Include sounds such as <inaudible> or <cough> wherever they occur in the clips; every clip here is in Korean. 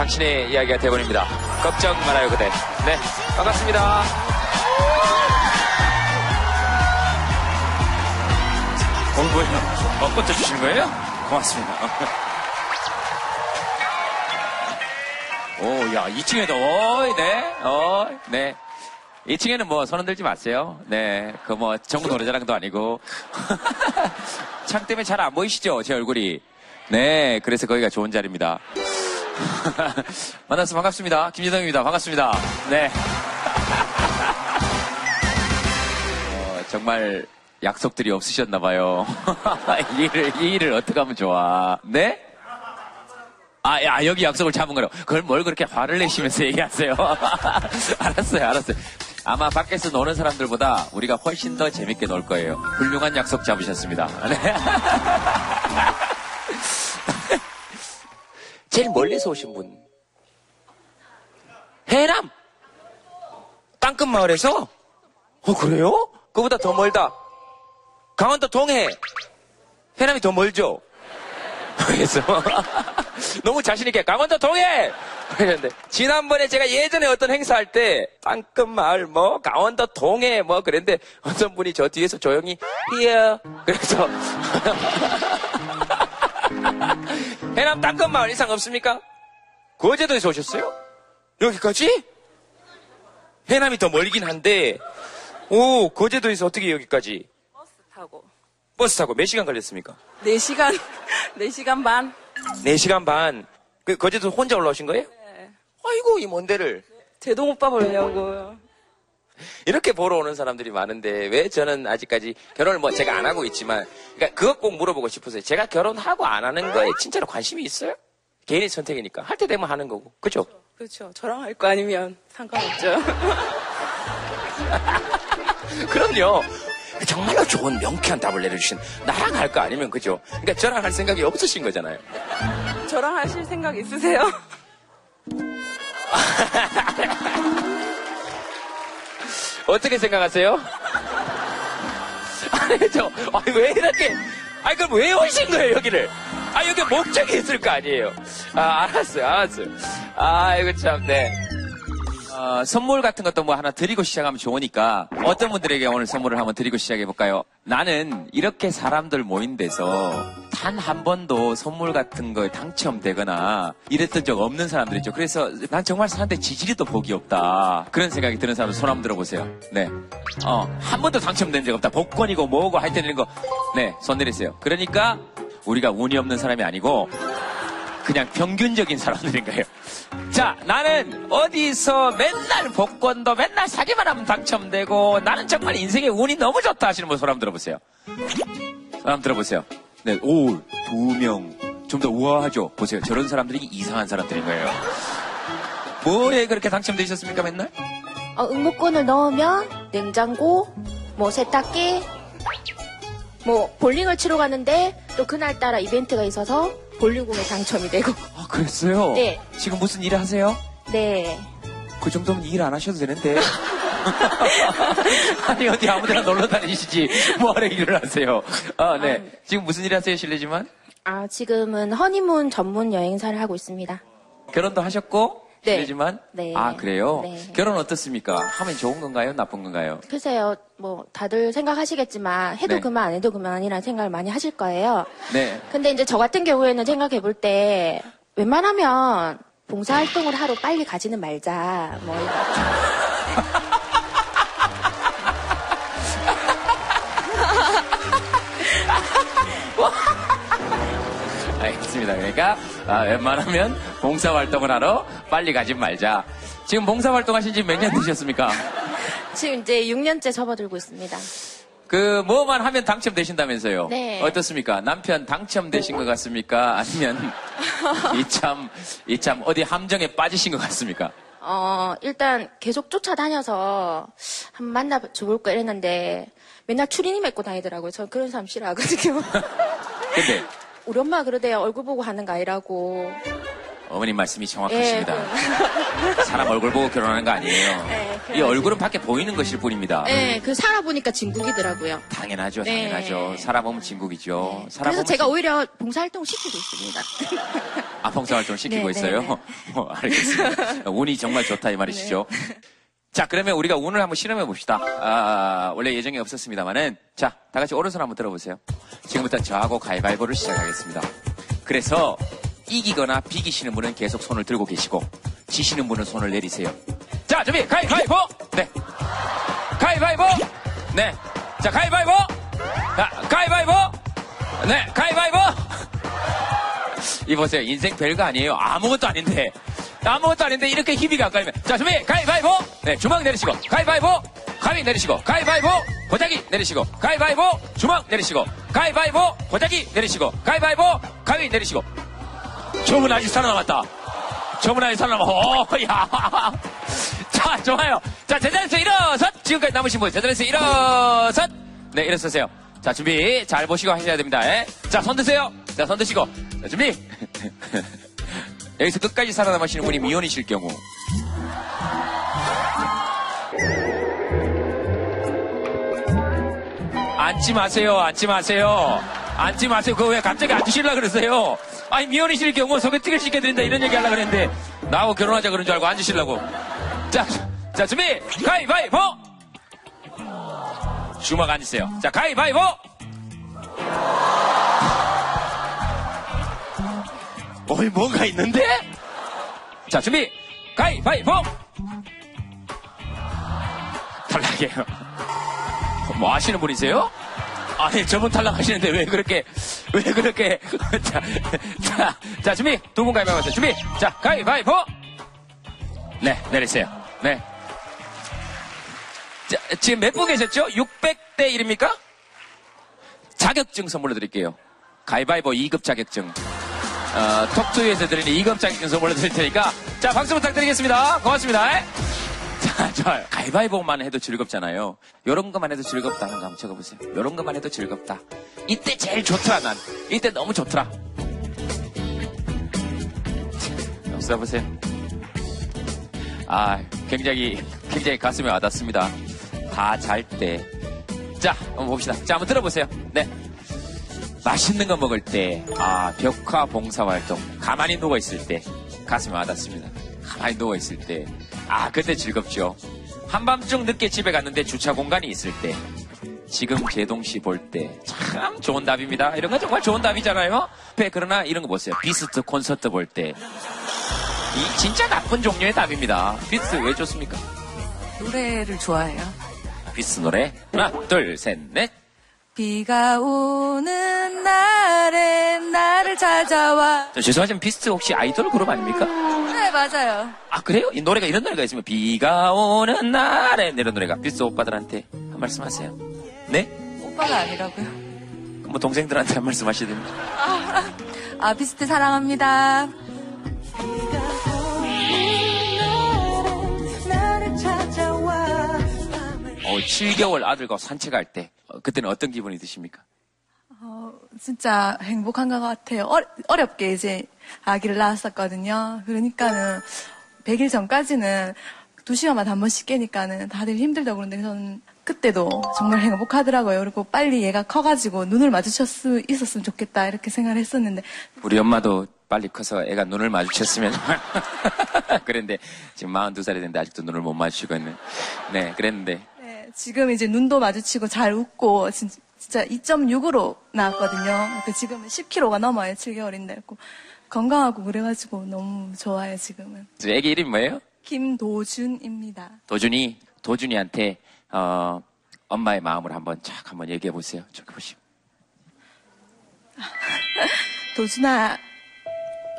당신의 이야기가 대본입니다. 걱정 말아요, 그대. 네, 반갑습니다. 어, 뭐예요? 어, 꽃도 주시는 거예요? 고맙습니다. 오, 야, 2층에도, 어, 네, 어, 네. 2층에는 뭐, 손 흔 들지 마세요. 네, 그 뭐, 전국 노래자랑도 아니고. <laughs> 창 때문에 잘 안 보이시죠? 제 얼굴이. 네, 그래서 거기가 좋은 자리입니다. <laughs> 만나서 반갑습니다. 김재동입니다. 반갑습니다. 네. <laughs> 어, 정말 약속들이 없으셨나봐요. <laughs> 이 일을, 이 일을 어떻게 하면 좋아. 네? 아, 야, 여기 약속을 잡은 거로. 그걸 뭘 그렇게 화를 내시면서 얘기하세요. 알았어요, 알았어요. 아마 밖에서 노는 사람들보다 우리가 훨씬 더 재밌게 놀 거예요. 훌륭한 약속 잡으셨습니다. 네. 제일 멀리서 오신 분. 해남! 땅끝 마을에서? 어, 그래요? 그보다 더 멀다. 강원도 동해. 해남이 더 멀죠? 그래서 <laughs> 너무 자신있게 강원도 동해! 그랬는데 지난번에 제가 예전에 어떤 행사할 때 땅끝 마을 뭐 강원도 동해 뭐 그랬는데 어떤 분이 저 뒤에서 조용히 here 그래서 <laughs> <laughs> 해남 땅끝 마을 이상 없습니까? 거제도에서 오셨어요? 여기까지? 해남이 더 멀긴 한데 오 거제도에서 어떻게 여기까지 버스 타고 버스 타고 몇 시간 걸렸습니까? 4시간 4시간 <laughs> 반 4시간 반. 그 거제도 혼자 올라오신 거예요? 네. 아이고 이 먼 데를 제동 오빠 보려고요. 이렇게 보러 오는 사람들이 많은데 왜 저는 아직까지 결혼을 뭐 제가 안 하고 있지만 그러니까 그것 꼭 물어보고 싶어서요. 제가 결혼하고 안 하는 거에 진짜로 관심이 있어요? 개인의 선택이니까 할 때 되면 하는 거고 그죠? 그렇죠. 저랑 할 거 아니면 상관없죠. <laughs> 그럼요. 정말로 좋은 명쾌한 답을 내려주신 나랑 할 거 아니면 그죠? 그러니까 저랑 할 생각이 없으신 거잖아요. 저랑 하실 생각 있으세요? <laughs> 어떻게 생각하세요? 저, 아니, 왜 이렇게, 아니, 그럼 왜 오신 거예요, 여기를? 아, 여기 목적이 있을 거 아니에요? 아, 알았어요, 알았어요. 아, 이거 참, 네. 어, 선물 같은 것도 뭐 하나 드리고 시작하면 좋으니까 어떤 분들에게 오늘 선물을 한번 드리고 시작해 볼까요? 나는 이렇게 사람들 모인 데서 단 한 번도 선물 같은 거에 당첨되거나 이랬던 적 없는 사람들 있죠. 그래서 난 정말 사는데 또 복이 없다. 그런 생각이 드는 사람 손 한번 들어보세요. 네. 어, 한 번도 당첨된 적 없다. 복권이고 뭐고 할 때는 거. 네, 손 내리세요. 그러니까 우리가 운이 없는 사람이 아니고 그냥 평균적인 사람들인 거예요. 자, 나는 어디서 맨날 복권도 맨날 사기만 하면 당첨되고 나는 정말 인생에 운이 너무 좋다 하시는 분손 한번 들어보세요. 손 한번 들어보세요. 네, 오, 두 명. 좀 더 우아하죠? 보세요. 저런 사람들이 이상한 사람들인 거예요. 뭐에 그렇게 당첨되셨습니까, 맨날? 어, 응모권을 넣으면 냉장고, 뭐 세탁기, 뭐 볼링을 치러 가는데 또 그날따라 이벤트가 있어서 볼링공에 당첨이 되고 아, 그랬어요? 네. 지금 무슨 일 하세요? 네 그 정도면 일 안 하셔도 되는데. <laughs> 아니, 어디 아무 데나 놀러 다니시지. 뭐하러 일을 하세요. 아, 네. 지금 무슨 일 하세요, 실례지만? 아, 지금은 허니문 전문 여행사를 하고 있습니다. 결혼도 하셨고, 네. 실례지만? 네. 아, 그래요? 네. 결혼 어떻습니까? 하면 좋은 건가요? 나쁜 건가요? 글쎄요, 뭐 다들 생각하시겠지만 해도 네. 그만 안 해도 그만이라는 생각을 많이 하실 거예요. 네. 근데 이제 저 같은 경우에는 생각해 볼 때 웬만하면 봉사활동을 하러 빨리 가지는 말자. 뭐 알겠습니다. 그러니까, 아, 웬만하면 봉사 활동을 하러 빨리 가지 말자. 지금 봉사 활동 하신 지 몇 년 되셨습니까? <laughs> 지금 이제 6년째 접어들고 있습니다. 그, 뭐만 하면 당첨되신다면서요? 네. 어떻습니까? 남편 당첨되신 것 같습니까? 아니면, <laughs> 이참, 이참, 어디 함정에 빠지신 것 같습니까? 어, 일단 계속 쫓아다녀서 한번 만나 줘볼까 이랬는데 맨날 추리닝 입고 다니더라고요. 저 그런 사람 싫어하거든요. <laughs> 근데, 우리 엄마 그러대요. 얼굴 보고 하는 거 아니라고. 어머님 말씀이 정확하십니다. 예, <laughs> 사람 얼굴 보고 결혼하는 거 아니에요. 네, 이 얼굴은 밖에 보이는 것일 뿐입니다. 네, 그 살아보니까 진국이더라고요. 당연하죠, 네. 당연하죠. 살아보면 진국이죠. 그래서 살아보면 제가 진- 오히려 봉사활동 시키고 있습니다. 아펑사 활동 시키고 <laughs> 네, 있어요. 네, 네. <laughs> 어, 알겠습니다. 운이 정말 좋다 이 말이시죠. 자, 그러면 우리가 운을 한번 실험해 봅시다. 아, 원래 예정이 없었습니다만은 자, 다 같이 오른손 한번 들어보세요. 지금부터 저하고 가위바위보를 시작하겠습니다. 그래서 이기거나 비기시는 분은 계속 손을 들고 계시고 지시는 분은 손을 내리세요. 자, 준비 가위바위보. 네. 가위바위보. 네. 자, 가위바위보. 자, 가위바위보. 네, 가위바위보. 이보세요. 인생 별거 아니에요. 아무것도 아닌데. 아무것도 아닌데 이렇게 힘이 가까이면. 자, 준비. 가위바위보. 네, 주먹 내리시고. 가위바위보. 가위 내리시고. 가위바위보. 고자기 내리시고. 가위바위보. 주먹 내리시고. 가위바위보. 고자기 내리시고. 가위바위보. 가위 내리시고. 저분 아직 살아남았다. 저분 아직 살아남아. 오, 야. <laughs> 자, 좋아요. 자, 제자리에서 일어서. 지금까지 남으신 분, 제자리에서 일어서. 네, 일어서세요. 자, 준비. 잘 보시고 하셔야 됩니다. 예? 자, 손 드세요. 자, 손 드시고. 자, 준비. 여기서 끝까지 살아남으시는 분이 미혼이실 경우. 앉지 마세요. 앉지 마세요. 앉지 마세요. 그거 왜 갑자기 앉으시려고 그러세요? 아니, 미혼이실 경우 소개팅을 시켜드린다 이런 얘기 하려고 그랬는데 나하고 결혼하자 그런 줄 알고 앉으시려고. 자, 자, 준비! 가위바위보! 주먹 앉으세요. 자, 가위바위보! 어이, 뭔가 있는데? 자, 준비! 가위바위보! 탈락이에요. 뭐 하시는 분이세요? 아니, 저분 탈락하시는데 왜 그렇게, 왜 그렇게, 자, 자, 자, 준비! 두 분 가위바위보 하세요. 준비! 자, 가위바위보! 네, 내리세요. 네. 자, 지금 몇 분 계셨죠? 600대 1입니까? 자격증 선물로 드릴게요. 가위바위보 2급 자격증. 어, 톡투에서 드리는 2급 자격증 선물로 드릴 테니까. 자, 박수 부탁드리겠습니다. 고맙습니다. <laughs> 자, 좋아요. 가위바위보만 해도 즐겁잖아요. 요런 것만 해도 즐겁다. 한번 적어보세요. 요런 것만 해도 즐겁다. 이때 제일 좋더라, 난. 이때 너무 좋더라. 자, 써보세요. 아, 굉장히, 굉장히 가슴에 와닿습니다. 다 잘 때. 자, 한번 봅시다. 자, 한번 들어보세요. 네. 맛있는 거 먹을 때, 아, 벽화 봉사활동, 가만히 누워있을 때, 가슴에 와닿습니다. 가만히 누워있을 때, 아, 그때 즐겁죠. 한밤중 늦게 집에 갔는데 주차 공간이 있을 때, 지금 제동 씨 볼 때, 참 좋은 답입니다. 이런 거 정말 좋은 답이잖아요? 네, 그러나 이런 거 보세요. 비스트 콘서트 볼 때. 이 진짜 나쁜 종류의 답입니다. 비스트 왜 좋습니까? 노래를 좋아해요. 비스트 노래. 하나, 둘, 셋, 넷. 비가 오는 날에 나를 찾아와. 저 죄송하지만 비스트 혹시 아이돌 그룹 아닙니까? 네, 맞아요. 아 그래요? 이 노래가 이런 노래가 있으면 비가 오는 날에 이런 노래가 비스트 오빠들한테 한 말씀 하세요. 네? 오빠가 아니라고요. 그럼 뭐 동생들한테 한 말씀 하셔야 됩니다. 아, 비스트 사랑합니다. 어, 7개월 아들과 산책할 때 어, 그때는 어떤 기분이 드십니까? 어, 진짜 행복한 것 같아요. 어, 어렵게 이제 아기를 낳았었거든요. 그러니까는 100일 전까지는 2시간마다 한 번씩 깨니까는 다들 힘들다고 그러는데 저는 그때도 정말 행복하더라고요. 그리고 빨리 얘가 커가지고 눈을 마주칠 수 있었으면 좋겠다 이렇게 생각을 했었는데 우리 엄마도 빨리 커서 애가 눈을 마주쳤으면 <laughs> 그랬는데 지금 42살이 됐는데 아직도 눈을 못 마주치고 있는 네 그랬는데 네, 지금 이제 눈도 마주치고 잘 웃고 진, 진짜 2.6으로 나왔거든요. 그 지금은 10kg가 넘어요. 7개월인데 고 건강하고 그래가지고 너무 좋아요. 지금은 애기 이름이 뭐예요? 김도준입니다. 도준이 도준이한테 어, 엄마의 마음을 한번 쫙 한번 얘기해 보세요. 저기 보시고 <laughs> 도준아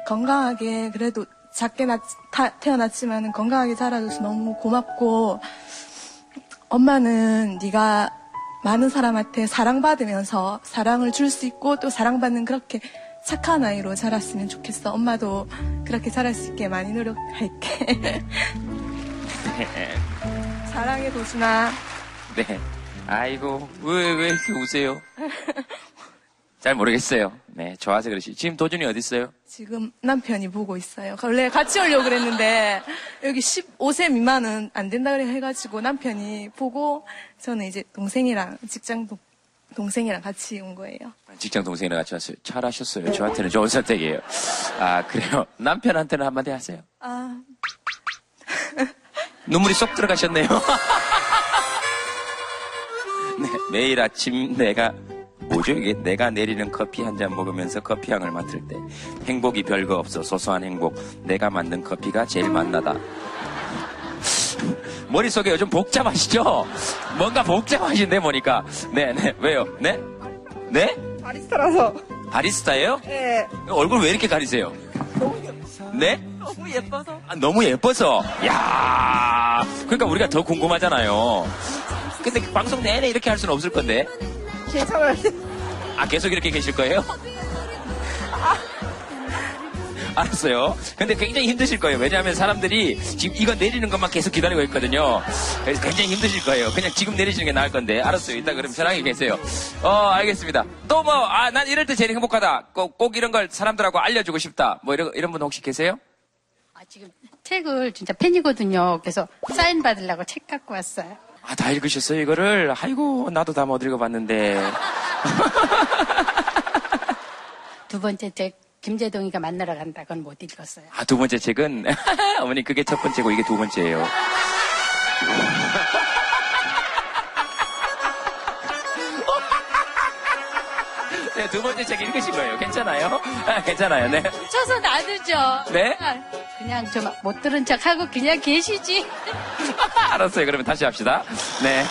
건강하게 그래도 작게 낳, 타- 태어났지만 건강하게 자라줘서 너무 고맙고 엄마는 네가 많은 사람한테 사랑받으면서 사랑을 줄 수 있고 또 사랑받는 그렇게 착한 아이로 자랐으면 좋겠어. 엄마도 그렇게 자랄 수 있게 많이 노력할게. <laughs> 사랑해 도준아. 네. 아이고, 왜, 왜 이렇게 우세요? 잘 모르겠어요. 네, 좋아서 그러시. 지금 도준이 어디 있어요? 지금 남편이 보고 있어요. 원래 같이 오려고 그랬는데 여기 15세 미만은 안 된다 그래 해가지고 남편이 보고 저는 이제 동생이랑 직장 동, 동생이랑 같이 온 거예요. 직장 동생이랑 같이 왔어요. 잘하셨어요. 저한테는 좋은 선택이에요. 아, 그래요. 남편한테는 한마디 하세요. 아, <laughs> 눈물이 쏙 들어가셨네요. <laughs> 네, 매일 아침 내가 뭐죠 이게 내가 내리는 커피 한 잔 먹으면서 커피 향을 맡을 때 행복이 별거 없어 소소한 행복 내가 만든 커피가 제일 맛나다. <laughs> 머릿속에 요즘 복잡하시죠? 뭔가 복잡하신데 보니까 네네 왜요? 네? 네? 바리스타라서. 바리스타예요? 네. 얼굴 왜 이렇게 가리세요? 네? 너무 예뻐서. 아, 너무 예뻐서. 야 그러니까 우리가 더 궁금하잖아요. 근데 방송 내내 이렇게 할 수는 없을 건데. 괜찮아요. 아, 계속 이렇게 계실 거예요? 알았어요. 근데 굉장히 힘드실 거예요. 왜냐하면 사람들이 지금 이거 내리는 것만 계속 기다리고 있거든요. 그래서 굉장히 힘드실 거예요. 그냥 지금 내리시는 게 나을 건데. 알았어요. 이따 그럼 편하게 계세요. 어, 알겠습니다. 또 뭐, 아, 난 이럴 때 제일 행복하다. 꼭, 꼭 이런 걸 사람들하고 알려주고 싶다. 뭐 이런, 이런 분 혹시 계세요? 아, 지금 책을 진짜 팬이거든요. 그래서 사인 받으려고 책 갖고 왔어요. 아, 다 읽으셨어요, 이거를? 아이고, 나도 다 못 읽어봤는데. <laughs> 두 번째 책 김재동이가 만나러 간다. 그건 못 읽었어요. 아, 두 번째 책은, <laughs> 어머니, 그게 첫 번째고, 이게 두 번째예요. <laughs> 네, 두 번째 책 읽으신 거예요. 괜찮아요? 아, 괜찮아요, 네. 쳐서 놔두죠. 네? 그냥 좀 못 들은 척하고 그냥 계시지. <laughs> 알았어요. 그러면 다시 합시다. 네,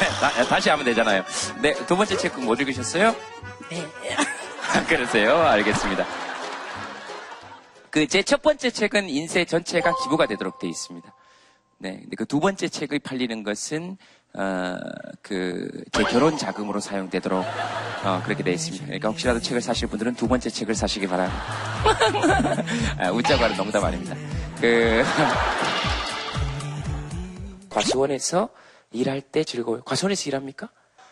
다, 시 하면 되잖아요. 네, 두 번째 책은 못 읽으셨어요? 네. 아, 그러세요? 알겠습니다. 그 제 첫 번째 책은 인쇄 전체가 기부가 되도록 되어 있습니다. 네, 근데 그 두 번째 책이 팔리는 것은 어, 그 제 결혼 자금으로 사용되도록 어, 그렇게 되어 있습니다. 그러니까 혹시라도 책을 사실 분들은 두 번째 책을 사시기 바랍니다. <laughs> 아, 웃자고 하는 농담 아닙니다. 그 <laughs> 과수원에서 일할 때 즐거워요. 과수원에서 일합니까?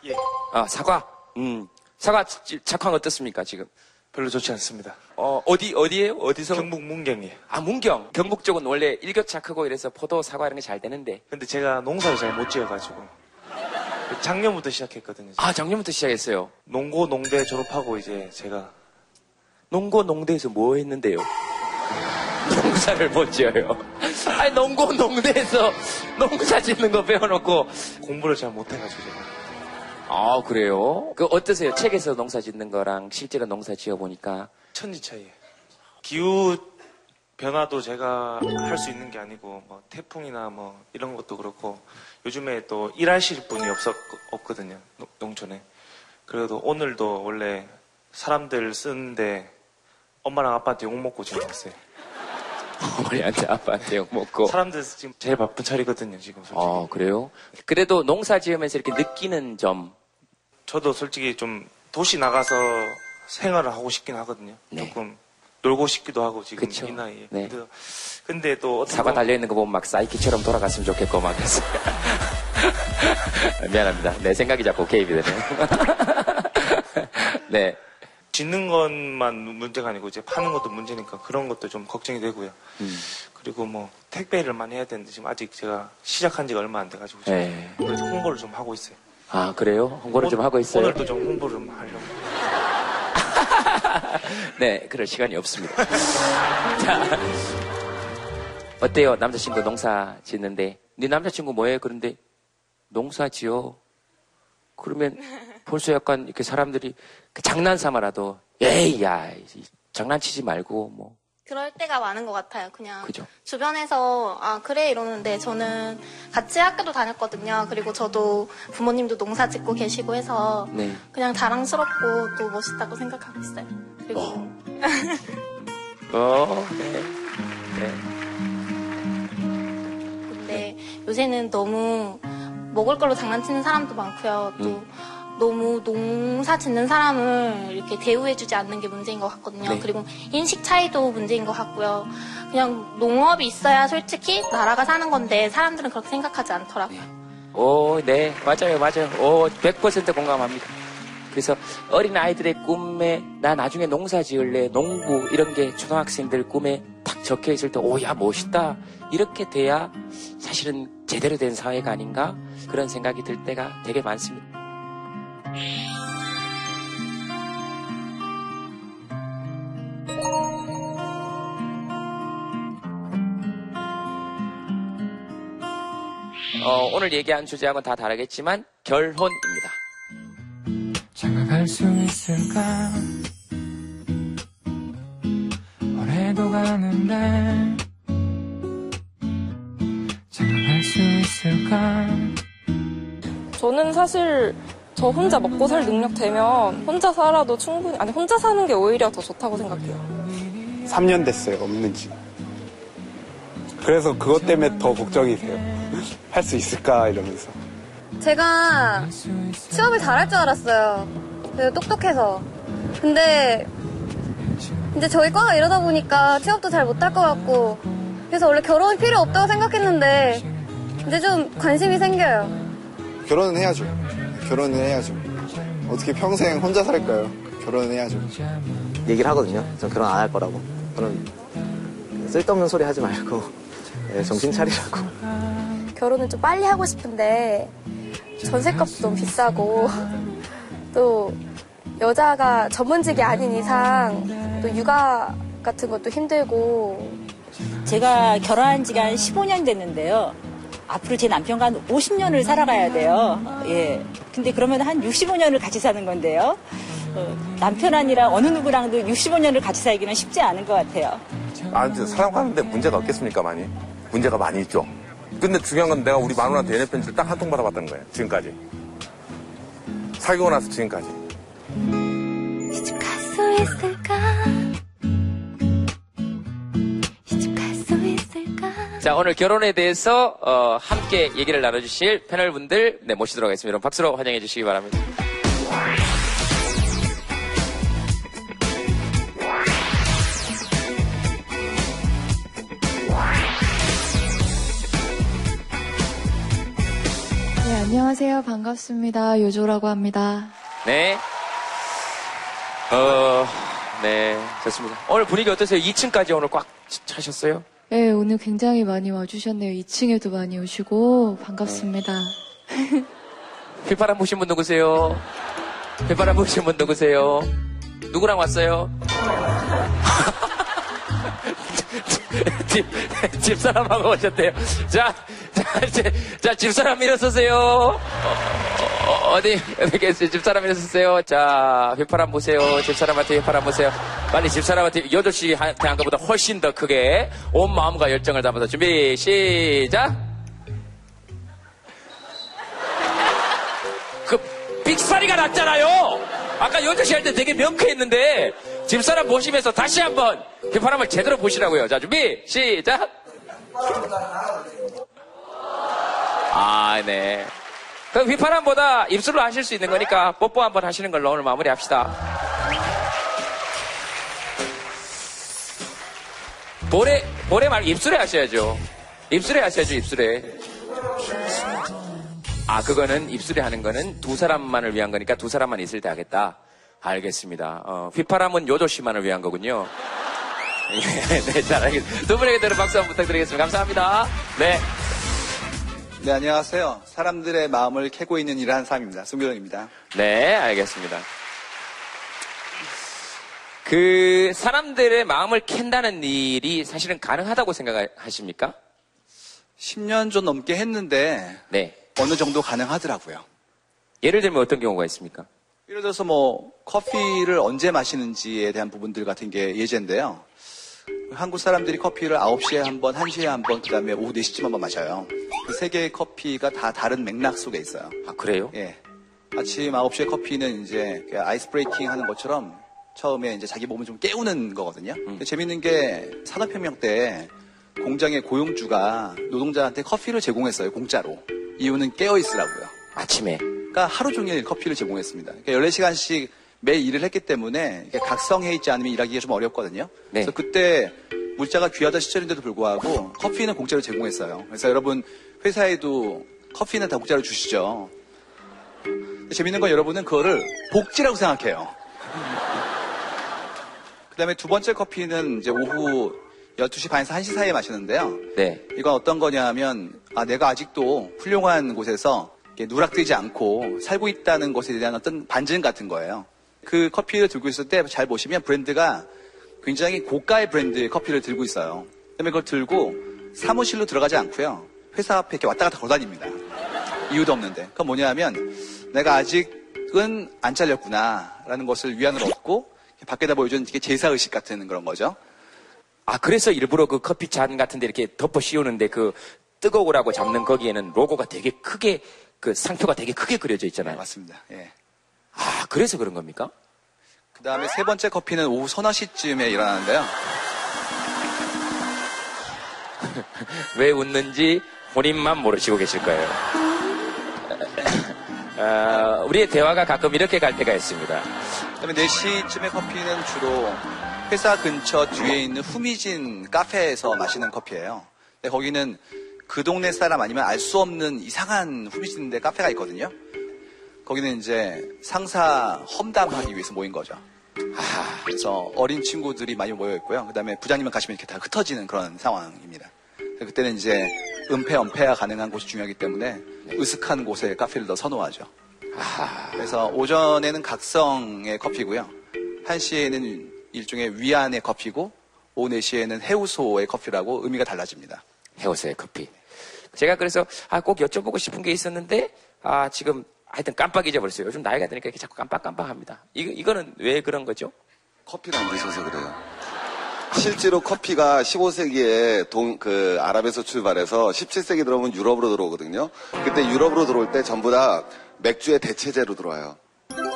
예, 아 사과. 음 사과 지- 작황 어떻습니까 지금? 별로 좋지 않습니다. 어, 어디, 어디에요? 어디서? 경북 문경이에요. 아, 문경. 경북 쪽은 원래 일교차 크고 이래서 포도, 사과 이런 게 잘 되는데. 근데 제가 농사를 잘 못 지어가지고 작년부터 시작했거든요. 아, 작년부터 시작했어요. 농고 농대 졸업하고 이제 제가 농고, 농대에서 뭐 했는데요? <laughs> 농사를 못 지어요. 아니, 농고, 농대에서 농사 짓는 거 배워놓고. 공부를 잘 못해가지고 제가 아, 그래요? 그 어떠세요? 책에서 농사 짓는 거랑 실제로 농사 지어 보니까. 천지 차이예요. 기후 변화도 제가 할 수 있는 게 아니고 뭐 태풍이나 뭐 이런 것도 그렇고 요즘에 또 일하실 분이 없었 없거든요 농- 농촌에. 그래도 오늘도 원래 사람들 쓰는데 엄마랑 아빠한테 욕 먹고 지금 왔어요. 어머니한테 아빠한테 욕 먹고. 사람들 지금 제일 바쁜 차리거든요 지금 솔직히. 아, 그래요? 그래도 농사 지으면서 이렇게 느끼는 점. 저도 솔직히 좀 도시 나가서 생활을 하고 싶긴 하거든요. 네. 조금 놀고 싶기도 하고 지금 그쵸. 이 나이에. 네. 근데, 근데 또 사과 보면 달려 있는 거 보면 막 사이키처럼 돌아갔으면 좋겠고 막 그래서 <laughs> 미안합니다. 내 생각이 자꾸 개입이 되네요. <laughs> 네. 짓는 것만 문제가 아니고 이제 파는 것도 문제니까 그런 것도 좀 걱정이 되고요. 음. 그리고 뭐 택배를 많이 해야 되는데 지금 아직 제가 시작한 지가 얼마 안 돼가지고 지금 네. 그래서 홍보를 좀 하고 있어요. 아 그래요? 홍보를 좀 하고 있어요. 오늘도 좀 홍보를 좀 하려고. <laughs> 네, 그럴 시간이 없습니다. <laughs> 자, 어때요? 남자친구 농사 짓는데 네 남자친구 뭐해? 그런데 농사 지어. 그러면 벌써 약간 이렇게 사람들이 그 장난 삼아라도 에이 야 이- 장난치지 말고 뭐 그럴 때가 많은 것 같아요. 그냥 그죠? 주변에서 아 그래 이러는데 저는 같이 학교도 다녔거든요. 그리고 저도 부모님도 농사 짓고 계시고 해서 네. 그냥 자랑스럽고 또 멋있다고 생각하고 있어요. 그리고 어, <laughs> 네. 네. 근데 요새는 너무 먹을 걸로 장난치는 사람도 많고요. 또 음. 너무 농사 짓는 사람을 이렇게 대우해주지 않는 게 문제인 것 같거든요. 네. 그리고 인식 차이도 문제인 것 같고요. 그냥 농업이 있어야 솔직히 나라가 사는 건데 사람들은 그렇게 생각하지 않더라고요. 오, 네, 맞아요, 맞아요. 오, 100% 공감합니다. 그래서 어린 아이들의 꿈에 나 나중에 농사 지을래, 농부 이런 게 초등학생들 꿈에 탁 적혀 있을 때 오 야 멋있다 이렇게 돼야 사실은 제대로 된 사회가 아닌가 그런 생각이 들 때가 되게 많습니다. 어, 오늘 얘기한 주제하고는 다 다르겠지만 결혼입니다. 장가갈 수 있을까 올해도 가는데 장가갈 수 있을까 저는 사실 저 혼자 먹고 살 능력 되면 혼자 살아도 충분히, 아니, 혼자 사는 게 오히려 더 좋다고 생각해요. 3년 됐어요, 없는 지. 그래서 그것 때문에 더 걱정이 돼요. <laughs> 할 수 있을까, 이러면서. 제가 취업을 잘할 줄 알았어요. 그래서 똑똑해서. 근데 이제 저희 과가 이러다 보니까 취업도 잘 못할 것 같고 그래서 원래 결혼이 필요 없다고 생각했는데 이제 좀 관심이 생겨요. 결혼은 해야죠. 결혼은 해야죠. 어떻게 평생 혼자 살까요? 결혼은 해야죠. 얘기를 하거든요. 전 결혼 안 할 거라고. 저는 쓸데없는 소리 하지 말고 예, 정신 차리라고. 결혼을 좀 빨리 하고 싶은데 전세값도 너무 비싸고 또 여자가 전문직이 아닌 이상 또 육아 같은 것도 힘들고 제가 결혼한 지가 한 15년 됐는데요. 앞으로 제 남편과 한 50년을 살아가야 돼요. 예. 근데 그러면 한 65년을 같이 사는 건데요. 어, 남편 아니라 어느 누구랑도 65년을 같이 살기는 쉽지 않은 것 같아요. 아, 이제 사랑하는데 문제가 없겠습니까, 많이? 문제가 많이 있죠. 근데 중요한 건 내가 우리 마누라한테 연애 편지를 딱 한 통 받아봤다는 거예요, 지금까지. 사귀고 나서 지금까지. 시집 갈수 있을까? 자, 오늘 결혼에 대해서 어, 함께 얘기를 나눠주실 패널분들 네, 모시도록 하겠습니다. 여러분 박수로 환영해 주시기 바랍니다. 네, 안녕하세요. 반갑습니다. 요조라고 합니다. 네. 어, 네, 좋습니다. 오늘 분위기 어떠세요? 2층까지 오늘 꽉 차셨어요? 네, 오늘 굉장히 많이 와주셨네요. 2층에도 많이 오시고, 반갑습니다. <laughs> 휘파람 부신 분 누구세요? 휘파람 부신 분 누구세요? 누구랑 왔어요? <laughs> 집, 집사람하고 오셨대요. 자, 자, 이제, 자, 집사람 일어서세요. 어, 어, 디 어디 계세요? 집사람 일어서세요. 자, 휘파람 보세요. 집사람한테 휘파람 보세요. 빨리 집사람한테, 여덟 시한테 한 것보다 훨씬 더 크게 온 마음과 열정을 담아서 준비, 시작! 그 삑사리가 났잖아요. 아까 12시 할 때 되게 명쾌했는데 집사람 보시면서 다시 한번 휘파람을 제대로 보시라고요. 자 준비 시작. 아 네. 그럼 휘파람보다 입술로 하실 수 있는 거니까 뽀뽀 한번 하시는 걸로 오늘 마무리합시다. 볼에 볼에 말고 입술에 하셔야죠. 입술에 하셔야죠 입술에. 아, 그거는 입술에 하는 거는 두 사람만을 위한 거니까 두 사람만 있을 때 하겠다. 알겠습니다. 어, 휘파람은 요조 씨만을 위한 거군요. 예, <laughs> 네, 잘 알겠습니다. 두 분에게 대로 박수 한번 부탁드리겠습니다. 감사합니다. 네. 네, 안녕하세요. 사람들의 마음을 캐고 있는 일을 하는 사람입니다. 송교령입니다. 네, 알겠습니다. 그 사람들의 마음을 캔다는 일이 사실은 가능하다고 생각하십니까? 10년 좀 넘게 했는데 네. 어느 정도 가능하더라고요. 예를 들면 어떤 경우가 있습니까? 예를 들어서 뭐 커피를 언제 마시는지에 대한 부분들 같은 게 예제인데요. 한국 사람들이 커피를 9시에 한 번, 1시에 한 번, 그 다음에 오후 4시쯤 한 번 마셔요. 그 세 개의 커피가 다 다른 맥락 속에 있어요. 아, 그래요? 예. 아침 9시에 커피는 이제 그 ice breaking 하는 것처럼 처음에 이제 자기 몸을 좀 깨우는 거거든요. 근데 재밌는 게 산업혁명 때 공장의 고용주가 노동자한테 커피를 제공했어요, 공짜로. 이유는 깨어있으라고요. 아침에. 그러니까 하루 종일 커피를 제공했습니다. 그러니까 14시간씩 매일 일을 했기 때문에 각성해 있지 않으면 일하기가 좀 어렵거든요. 네. 그래서 그때 물자가 귀하던 시절인데도 불구하고 커피는 공짜로 제공했어요. 그래서 여러분 회사에도 커피는 다 공짜로 주시죠. 재밌는 건 여러분은 그거를 복지라고 생각해요. <laughs> 그 다음에 두 번째 커피는 이제 오후 12시 반에서 1시 사이에 마시는데요. 네. 이건 어떤 거냐면, 아, 내가 아직도 훌륭한 곳에서 누락되지 않고 살고 있다는 것에 대한 어떤 반증 같은 거예요. 그 커피를 들고 있을 때 잘 보시면 브랜드가 굉장히 고가의 브랜드의 커피를 들고 있어요. 그다음에 그걸 들고 사무실로 들어가지 않고요. 회사 앞에 이렇게 왔다 갔다 걸어다닙니다. 이유도 없는데. 그건 뭐냐면 내가 아직은 안 잘렸구나라는 것을 위안을 얻고 밖에다 보여주는 이게 제사 의식 같은 그런 거죠. 아, 그래서 일부러 그 커피 잔 같은 데 이렇게 덮어 씌우는데 그 뜨거우라고 잡는 거기에는 로고가 되게 크게 그 상표가 되게 크게 그려져 있잖아요. 맞습니다. 예. 아, 그래서 그런 겁니까? 그 다음에 세 번째 커피는 오후 서너 시쯤에 일어나는데요. <laughs> 왜 웃는지 본인만 모르시고 계실 거예요. 어, <laughs> 우리의 대화가 가끔 이렇게 갈 때가 있습니다. 그 다음에 4시쯤에 커피는 주로 회사 근처 뒤에 있는 후미진 카페에서 마시는 커피예요. 근데 거기는 그 동네 사람 아니면 알 수 없는 이상한 후미진데 카페가 있거든요. 거기는 이제 상사 험담하기 위해서 모인 거죠. 아, 그래서 어린 친구들이 많이 모여 있고요. 그다음에 부장님만 가시면 이렇게 다 흩어지는 그런 상황입니다. 그때는 이제 은폐, 은폐가 가능한 곳이 중요하기 때문에 으슥한 곳에 카페를 더 선호하죠. 그래서 오전에는 각성의 커피고요. 1시에는 일종의 위안의 커피고, 오후 4시에는 해우소의 커피라고 의미가 달라집니다. 해오세요, 커피. 제가 그래서 아, 꼭 여쭤보고 싶은 게 있었는데 아, 지금 하여튼 깜빡 잊어버렸어요. 요즘 나이가 드니까 이렇게 자꾸 깜빡깜빡합니다. 이거, 이거는 왜 그런 거죠? 커피를 안 드셔서 그래요. 실제로 커피가 15세기에 동, 그, 아랍에서 출발해서 17세기 들어오면 유럽으로 들어오거든요. 그때 유럽으로 들어올 때 전부 다 맥주의 대체제로 들어와요.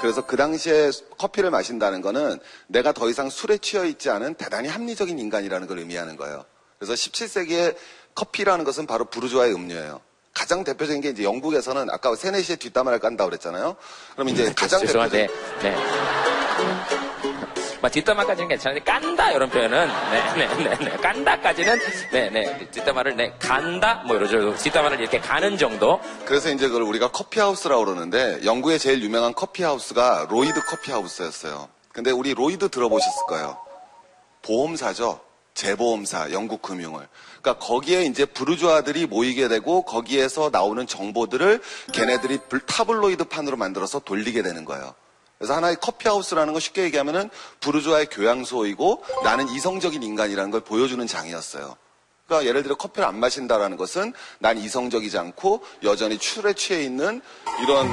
그래서 그 당시에 커피를 마신다는 거는 내가 더 이상 술에 취해 있지 않은 대단히 합리적인 인간이라는 걸 의미하는 거예요. 그래서 17세기에 커피라는 것은 바로 부르주아의 음료예요. 가장 대표적인 게 이제 영국에서는 아까 세네시에 뒷담화를 깐다고 그랬잖아요. 그럼 이제 가장 죄송한데, 대표적인 네. 막 뒷담화까지는 괜찮은데 깐다 이런 표현은 네네 네 깐다까지는 네네 뒷담화를 네 간다 뭐 이러죠 뒷담화를 이렇게 가는 정도 그래서 이제 그걸 우리가 커피하우스라고 그러는데 영국의 제일 유명한 커피하우스가 로이드 커피하우스였어요. 근데 우리 로이드 들어보셨을 거예요. 보험사죠. 재보험사, 영국 금융을. 그러니까 거기에 이제 부르주아들이 모이게 되고 거기에서 나오는 정보들을 걔네들이 불- 타블로이드 판으로 만들어서 돌리게 되는 거예요. 그래서 하나의 커피하우스라는 건 쉽게 얘기하면은 부르주아의 교양소이고 나는 이성적인 인간이라는 걸 보여주는 장이었어요. 그러니까 예를 들어 커피를 안 마신다라는 것은 난 이성적이지 않고 여전히 술에 취해 있는 이런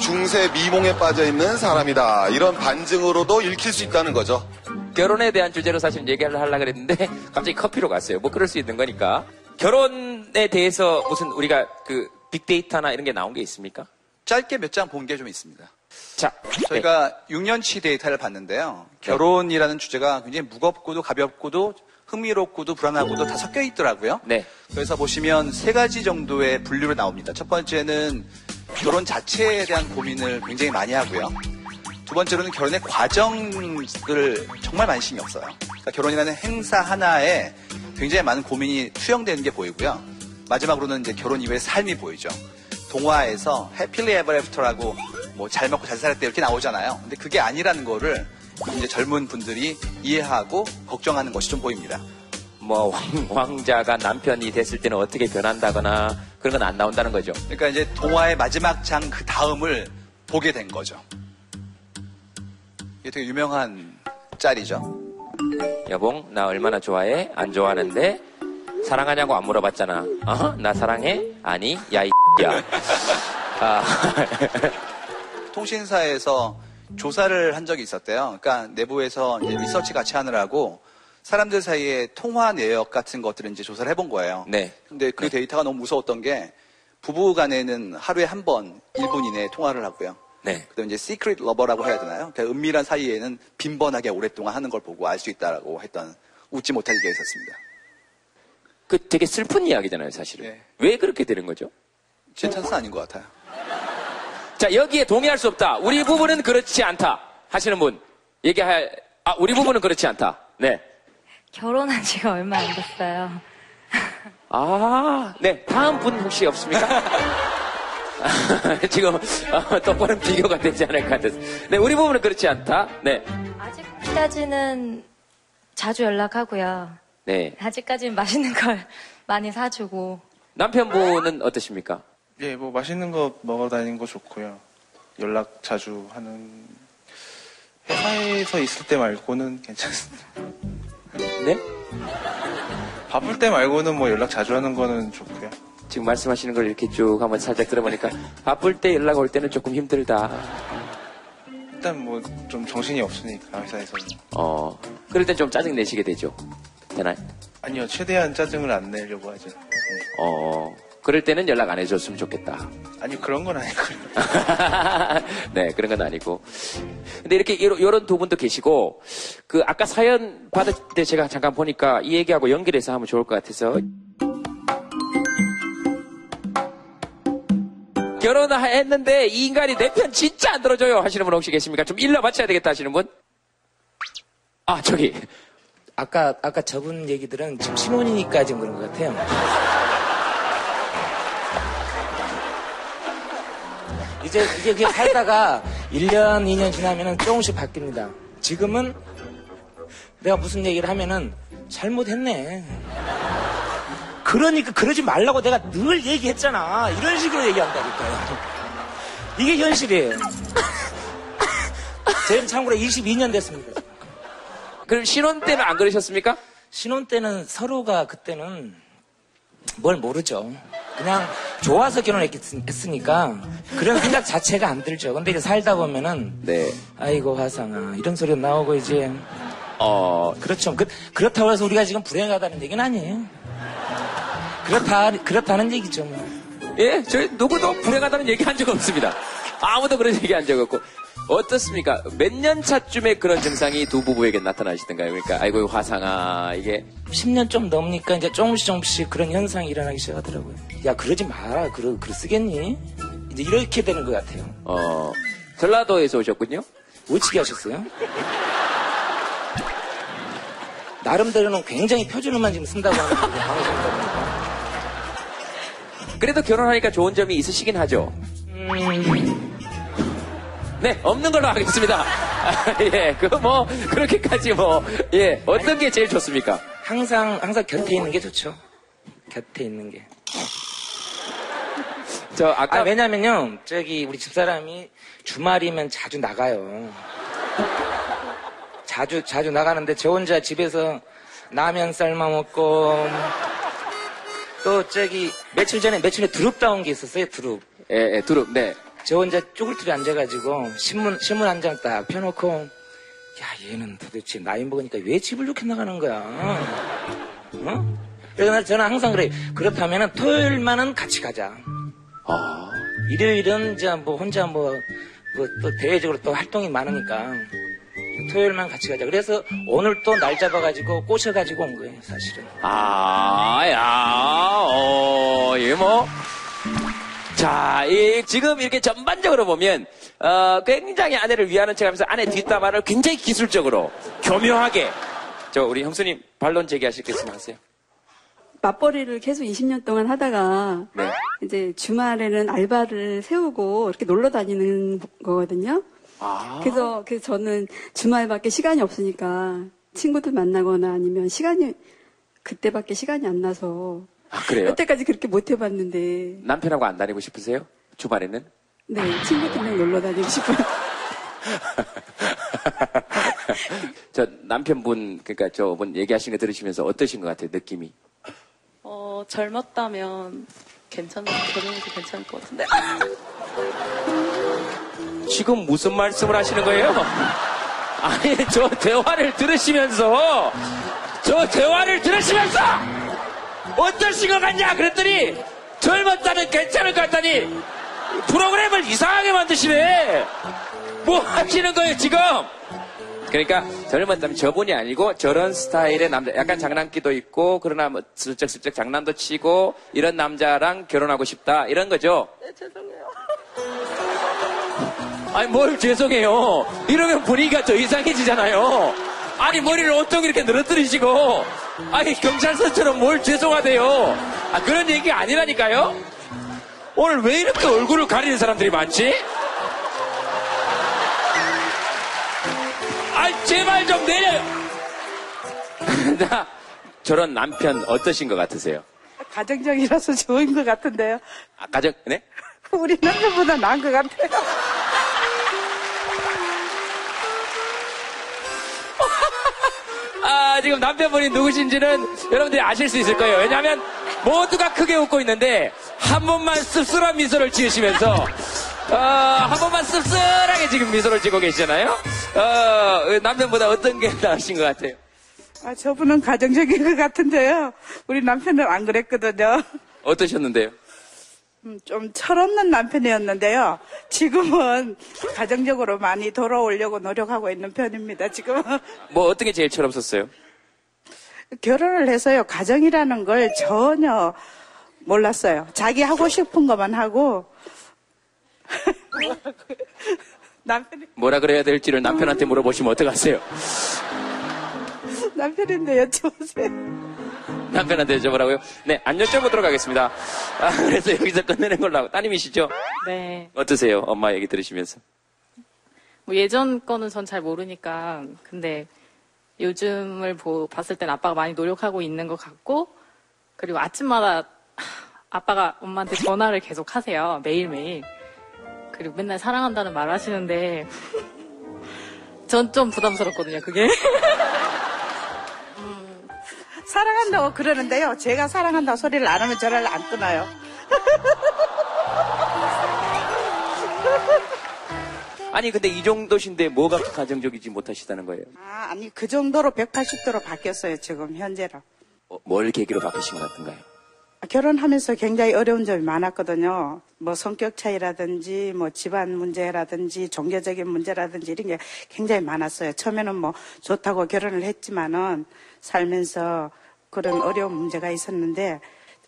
중세 미몽에 빠져 있는 사람이다. 이런 반증으로도 읽힐 수 있다는 거죠. 결혼에 대한 주제로 사실 얘기를 하려고 그랬는데 갑자기 커피로 갔어요 뭐 그럴 수 있는 거니까 결혼에 대해서 무슨 우리가 그 빅데이터나 이런 게 나온 게 있습니까? 짧게 몇 장 본 게 좀 있습니다. 자, 저희가 6년치 데이터를 봤는데요. 결혼이라는 주제가 굉장히 무겁고도 가볍고도 흥미롭고도 불안하고도 다 섞여 있더라고요. 네. 그래서 보시면 세 가지 정도의 분류로 나옵니다. 첫 번째는 결혼 자체에 대한 고민을 굉장히 많이 하고요. 두 번째로는 결혼의 과정을 정말 많이 신경 써요. 그러니까 결혼이라는 행사 하나에 굉장히 많은 고민이 투영되는 게 보이고요. 마지막으로는 이제 결혼 이후의 삶이 보이죠. 동화에서 happily ever after라고 뭐 잘 먹고 잘 살았대 이렇게 나오잖아요. 근데 그게 아니라는 거를 이제 젊은 분들이 이해하고 걱정하는 것이 좀 보입니다. 뭐 왕, 자가 남편이 됐을 때는 어떻게 변한다거나 그런 건 안 나온다는 거죠. 그러니까 이제 동화의 마지막 장 그 다음을 보게 된 거죠. 이게 되게 유명한 짤이죠. 여봉 나 얼마나 좋아해? 안 좋아하는데 사랑하냐고 안 물어봤잖아. 어? 나 사랑해? 아니 야이 야. <laughs> <laughs> 아, 통신사에서 조사를 한 적이 있었대요. 그러니까 내부에서 이제 리서치 같이 하느라고 사람들 사이에 통화 내역 같은 것들을 이제 조사를 해본 거예요. 네. 근데 그 데이터가 너무 무서웠던 게 부부 간에는 하루에 한 번 1분 이내에 통화를 하고요. 네. 그다음에 이제 secret lover라고 해야 되나요? 그러니까 은밀한 사이에는 빈번하게 오랫동안 하는 걸 보고 알 수 있다라고 했던 웃지 못할 얘기가 있었습니다. 그 되게 슬픈 이야기잖아요, 사실은. 네. 왜 그렇게 되는 거죠? 제 찬스 아닌 것 같아요. 자, 여기에 동의할 수 없다. 우리 부부는 그렇지 않다. 하시는 분. 얘기할, 아, 우리 부부는 그렇지 않다. 네. 결혼한 지가 얼마 안 됐어요. <laughs> 아, 네. 다음 분 혹시 없습니까? <laughs> 지금 어, 똑바른 비교가 되지 않을 것 같아서. 네, 우리 부부는 그렇지 않다. 네, 아직까지는 자주 연락하고요. 네. 아직까지는 맛있는 걸 <laughs> 많이 사주고. 남편분은 어떠십니까? 예, 뭐 맛있는 거 먹어 다니는 거 좋고요. 연락 자주 하는 회사에서 있을 때 말고는 괜찮습니다. 네? 바쁠 때 말고는 뭐 연락 자주 하는 거는 좋고요. 지금 말씀하시는 걸 이렇게 쭉 한번 살짝 들어보니까 바쁠 때 연락 올 때는 조금 힘들다. 일단 뭐 좀 정신이 없으니까 회사에서는. 어, 그럴 땐좀 짜증 내시게 되죠. 되나요? 아니요, 최대한 짜증을 안 내려고 하죠. 어, 그럴 때는 연락 안 해줬으면 좋겠다. 아니요, 그런 건 아니고요. <laughs> 네, 그런 건 아니고. 근데 이렇게 이런, 두 분도 계시고, 그 아까 사연 받을 때 제가 잠깐 보니까 이 얘기하고 연결해서 하면 좋을 것 같아서. 결혼을 했는데 이 인간이 내 편 진짜 안 들어줘요 하시는 분 혹시 계십니까? 좀 일러 바쳐야 되겠다 하시는 분? 아, 저기. 아까 아까 저분 얘기들은 지금 신혼이니까 지금 그런 것 같아요. 이제 이제 그냥 살다가 1년, 2년 지나면은 조금씩 바뀝니다. 지금은 내가 무슨 얘기를 하면은 잘못했네. 그러니까 그러지 말라고 내가 늘 얘기했잖아. 이런 식으로 얘기한다니까요. 이게 현실이에요. 저희는 참고로 22년 됐습니다. 그럼 신혼 때는 안 그러셨습니까? 신혼 때는 서로가 그때는 뭘 모르죠. 그냥 좋아서 결혼했으니까 그런 생각 자체가 안 들죠. 근데 이제 살다 보면은 네. 아이고 화상아 이런 소리 나오고 이제 어 그렇죠. 그, 그렇다고 해서 우리가 지금 불행하다는 얘기는 아니에요. 그렇다 그렇다는 얘기죠. 뭐. 예, 저희 누구도 불행하다는 얘기 한 적 없습니다. 아무도 그런 얘기 한 적 없고. 어떻습니까? 몇 년 차쯤에 그런 증상이 두 부부에게 나타나시던가요? 그러니까, 아이고, 화상아, 이게. 10년 좀 넘으니까 이제 조금씩 조금씩 그런 현상이 일어나기 시작하더라고요. 야 그러지 마라. 그러 그 쓰겠니? 이제 이렇게 되는 것 같아요. 어, 전라도에서 오셨군요? 어떻게 하셨어요? 나름대로는 굉장히 표준어만 지금 쓴다고 하는 방송이다 보니까. 그래도 결혼하니까 좋은 점이 있으시긴 하죠. 네, 없는 걸로 하겠습니다. 아, <laughs> 예, 그 뭐, 그렇게까지 뭐, 예, 어떤 게 제일 좋습니까? 항상 항상 곁에 있는 게 좋죠. 곁에 있는 게. 저 아까 아, 왜냐면요 저기 우리 집사람이 주말이면 자주 나가요. 자주 자주 나가는데 저 혼자 집에서 라면 삶아 먹고 또 저기 며칠 전에 며칠 전에 두릅 따온 게 있었어요 두릅. 예, 예, 두릅. 네. 저 혼자 쪼글tú리 앉아가지고 신문 신문 한 장 딱 펴놓고 야 얘는 도대체 나이 먹으니까 왜 집을 이렇게 나가는 거야? 어? 그래서 저는 항상 그래요. 그렇다면은 토요일만은 같이 가자. 아. 일요일은 이제 뭐 혼자 뭐, 뭐또 대외적으로 또 활동이 많으니까 토요일만 같이 가자. 그래서 오늘 또 날 잡아가지고 꼬셔가지고 온 거예요, 사실은. 아, 야, 어, 이 뭐. 자, 이, 지금 이렇게 전반적으로 보면, 어, 굉장히 아내를 위하는 척 하면서 아내 뒷담화를 굉장히 기술적으로, 교묘하게. 저, 우리 형수님, 반론 제기하시겠으면 하세요. 맞벌이를 계속 20년 동안 하다가 네. 이제 주말에는 알바를 세우고 이렇게 놀러 다니는 거거든요. 아. 그래서 그래서 저는 주말밖에 시간이 없으니까 친구들 만나거나 아니면 시간이 그때밖에 시간이 안 나서 아, 그래요? 여태까지 그렇게 못 해봤는데 남편하고 안 다니고 싶으세요? 주말에는? 네 친구들이랑 놀러 다니고 싶어요. <laughs> 저 남편분, 그러니까 저분 얘기하신 거 들으시면서 어떠신 것 같아요, 느낌이? 어, 젊었다면 괜찮은, 결혼해도 괜찮을 것 같은데. <laughs> 지금 무슨 말씀을 하시는 거예요? <laughs> 아니, 저 대화를 들으시면서, 저 대화를 들으시면서, 어떠신 것 같냐? 그랬더니, 젊었다면 괜찮을 것 같다니, 프로그램을 이상하게 만드시네! 뭐 하시는 거예요, 지금? 그러니까 젊었다면 저분이 아니고 저런 스타일의 남자, 약간 장난기도 있고, 그러나 뭐 슬쩍슬쩍 장난도 치고, 이런 남자랑 결혼하고 싶다, 이런 거죠? 네, 죄송해요. 아니 뭘 죄송해요. 이러면 분위기가 더 이상해지잖아요. 아니 머리를 어떻게 이렇게 늘어뜨리시고 아니 경찰서처럼 뭘 죄송하대요. 아 그런 얘기가 아니라니까요. 오늘 왜 이렇게 얼굴을 가리는 사람들이 많지? 아, 제발 좀 내려요. <laughs> 자, 저런 남편 어떠신 것 같으세요? 가정적이라서 좋은 것 같은데요. 아, 가정, 네? <laughs> 우리 남편보다 나은 것 같아요. 아, 지금 남편분이 누구신지는 여러분들이 아실 수 있을 거예요. 왜냐하면 모두가 크게 웃고 있는데 한 번만 씁쓸한 미소를 지으시면서 어, 한 번만 씁쓸하게 지금 미소를 지고 계시잖아요. 어, 남편보다 어떤 게 나으신 것 같아요? 아, 저분은 가정적인 것 같은데요. 우리 남편은 안 그랬거든요. 어떠셨는데요? 음, 좀 철없는 남편이었는데요. 지금은 가정적으로 많이 돌아오려고 노력하고 있는 편입니다. 지금은 뭐 어떤 게 제일 철없었어요? 결혼을 해서요. 가정이라는 걸 전혀 몰랐어요. 자기 하고 싶은 것만 하고 <laughs> 남편이 뭐라 그래야 될지를 남편한테 물어보시면 어떡하세요? 남편인데 여쭤보세요. <laughs> 남편한테 여쭤보라고요? 네, 안 여쭤보도록 하겠습니다. 아, 그래서 여기서 끝내는 걸로 하고. 따님이시죠? 네. 어떠세요? 엄마 얘기 들으시면서. 뭐 예전 거는 전 잘 모르니까 근데 요즘을 보, 봤을 땐 아빠가 많이 노력하고 있는 것 같고 그리고 아침마다 아빠가 엄마한테 전화를 계속 하세요 매일매일 그리고 맨날 사랑한다는 말 하시는데 <laughs> 전 좀 부담스럽거든요 그게 <laughs> 사랑한다고 그러는데요. 제가 사랑한다고 소리를 안 하면 전화를 안 끊어요. <laughs> 아니, 근데 이 정도신데 뭐가 가정적이지 못하시다는 거예요? 아, 아니 그 정도로 180도로 바뀌었어요. 지금 현재로. 어, 뭘 계기로 바뀌신 것 같은가요? 결혼하면서 굉장히 어려운 점이 많았거든요. 뭐 성격 차이라든지 뭐 집안 문제라든지 종교적인 문제라든지 이런 게 굉장히 많았어요. 처음에는 뭐 좋다고 결혼을 했지만은 살면서 그런 어려운 문제가 있었는데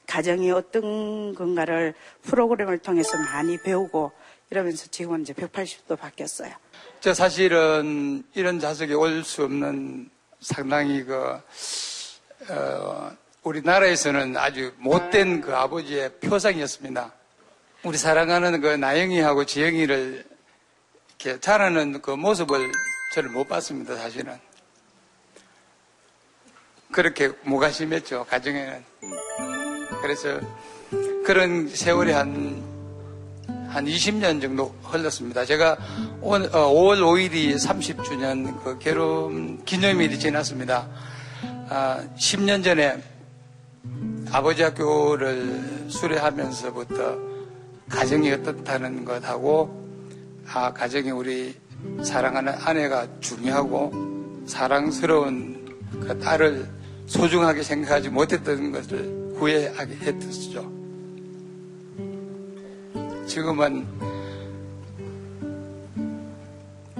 가정이 어떤 건가를 프로그램을 통해서 많이 배우고 이러면서 지금은 이제 180도 바뀌었어요. 저 사실은 이런 자석에 올 수 없는 상당히 그, 어, 우리나라에서는 아주 못된 그 아버지의 표상이었습니다. 우리 사랑하는 그 나영이하고 지영이를 이렇게 자라는 그 모습을 저는 못 봤습니다, 사실은. 그렇게 무관심했죠, 가정에는. 그래서 그런 세월이 한, 한 20년 정도 흘렀습니다. 제가 온- 어, 5월 5일이 30주년 그 결혼 기념일이 지났습니다. 아, 10년 전에 아버지 학교를 수료하면서부터 가정이 어떻다는 것하고 아, 가정이 우리 사랑하는 아내가 중요하고 사랑스러운 그 딸을 소중하게 생각하지 못했던 것을 후회하게 했었죠. 지금은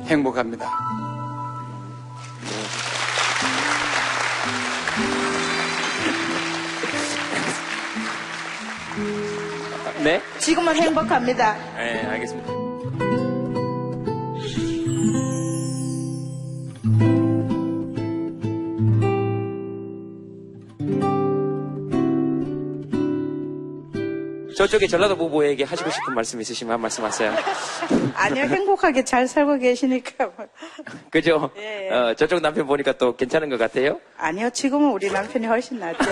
행복합니다. 네? 지금은 행복합니다. 네, 알겠습니다. 저쪽에 전라도 부부에게 하시고 싶은 말씀 있으시면 한 말씀 하세요. <laughs> 아니요, 행복하게 잘 살고 계시니까. 뭐. 그죠? 예, 예. 어, 저쪽 남편 보니까 또 괜찮은 것 같아요? 아니요, 지금은 우리 남편이 훨씬 낫죠. <laughs>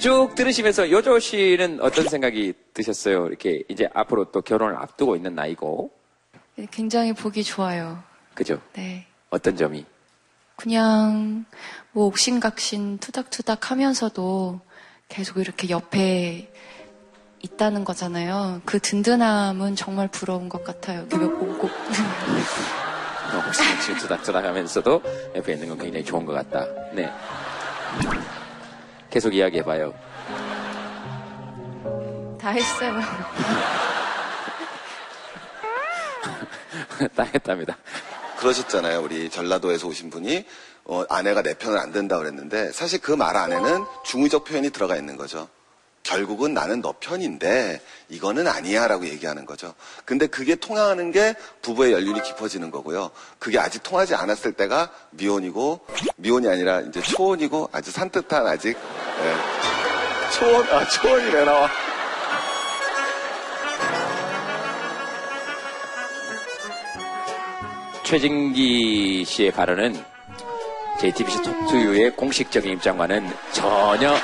쭉 들으시면서 요조 씨는 어떤 생각이 드셨어요? 이렇게 이제 앞으로 또 결혼을 앞두고 있는 나이고. 굉장히 보기 좋아요. 그죠? 네. 어떤 점이? 그냥 뭐 옥신각신 투닥투닥 하면서도 계속 이렇게 옆에 있다는 거잖아요. 그 든든함은 정말 부러운 것 같아요. 꼭. 혹시 지금 투닥투닥 하면서도 옆에 있는 건 굉장히 좋은 것 같다. 네. 계속 이야기해봐요. 다 했어요. <laughs> 다 했답니다. 그러셨잖아요. 우리 전라도에서 오신 분이 어, 아내가 내 편을 안 든다 그랬는데 사실 그 말 안에는 중의적 표현이 들어가 있는 거죠. 결국은 나는 너 편인데 이거는 아니야라고 얘기하는 거죠. 근데 그게 통하는 게 부부의 연륜이 깊어지는 거고요. 그게 아직 통하지 않았을 때가 미혼이고 미혼이 아니라 이제 초혼이고 아주 산뜻한 아직 예, 초원, 아, 초원이 왜 나와? 최진기 씨의 발언은 JTBC 톡투유의 공식적인 입장과는 전혀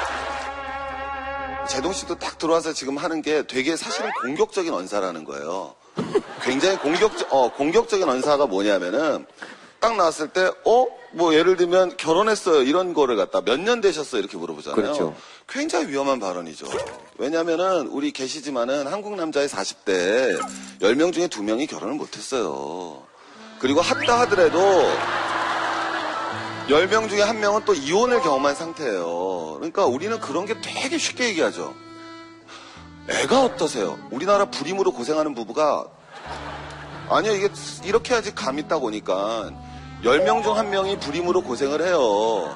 <laughs> 제동 씨도 딱 들어와서 지금 하는 게 되게 사실은 공격적인 언사라는 거예요. 굉장히 공격, 어, 공격적인 언사가 뭐냐면은 딱 나왔을 때, 어? 뭐 예를 들면 결혼했어요. 이런 거를 갖다 몇 년 되셨어요. 이렇게 물어보잖아요. 그렇죠. 굉장히 위험한 발언이죠. 왜냐면은 우리 계시지만은 한국 남자의 40대 10명 중에 2명이 결혼을 못했어요. 그리고 했다 하더라도 10명 중에 한 명은 또 이혼을 경험한 상태예요. 그러니까 우리는 그런 게 되게 쉽게 얘기하죠. 애가 어떠세요? 우리나라 불임으로 고생하는 부부가 아니요 이게 이렇게 해야지 감 있다 보니까 10명 중한 명이 불임으로 고생을 해요.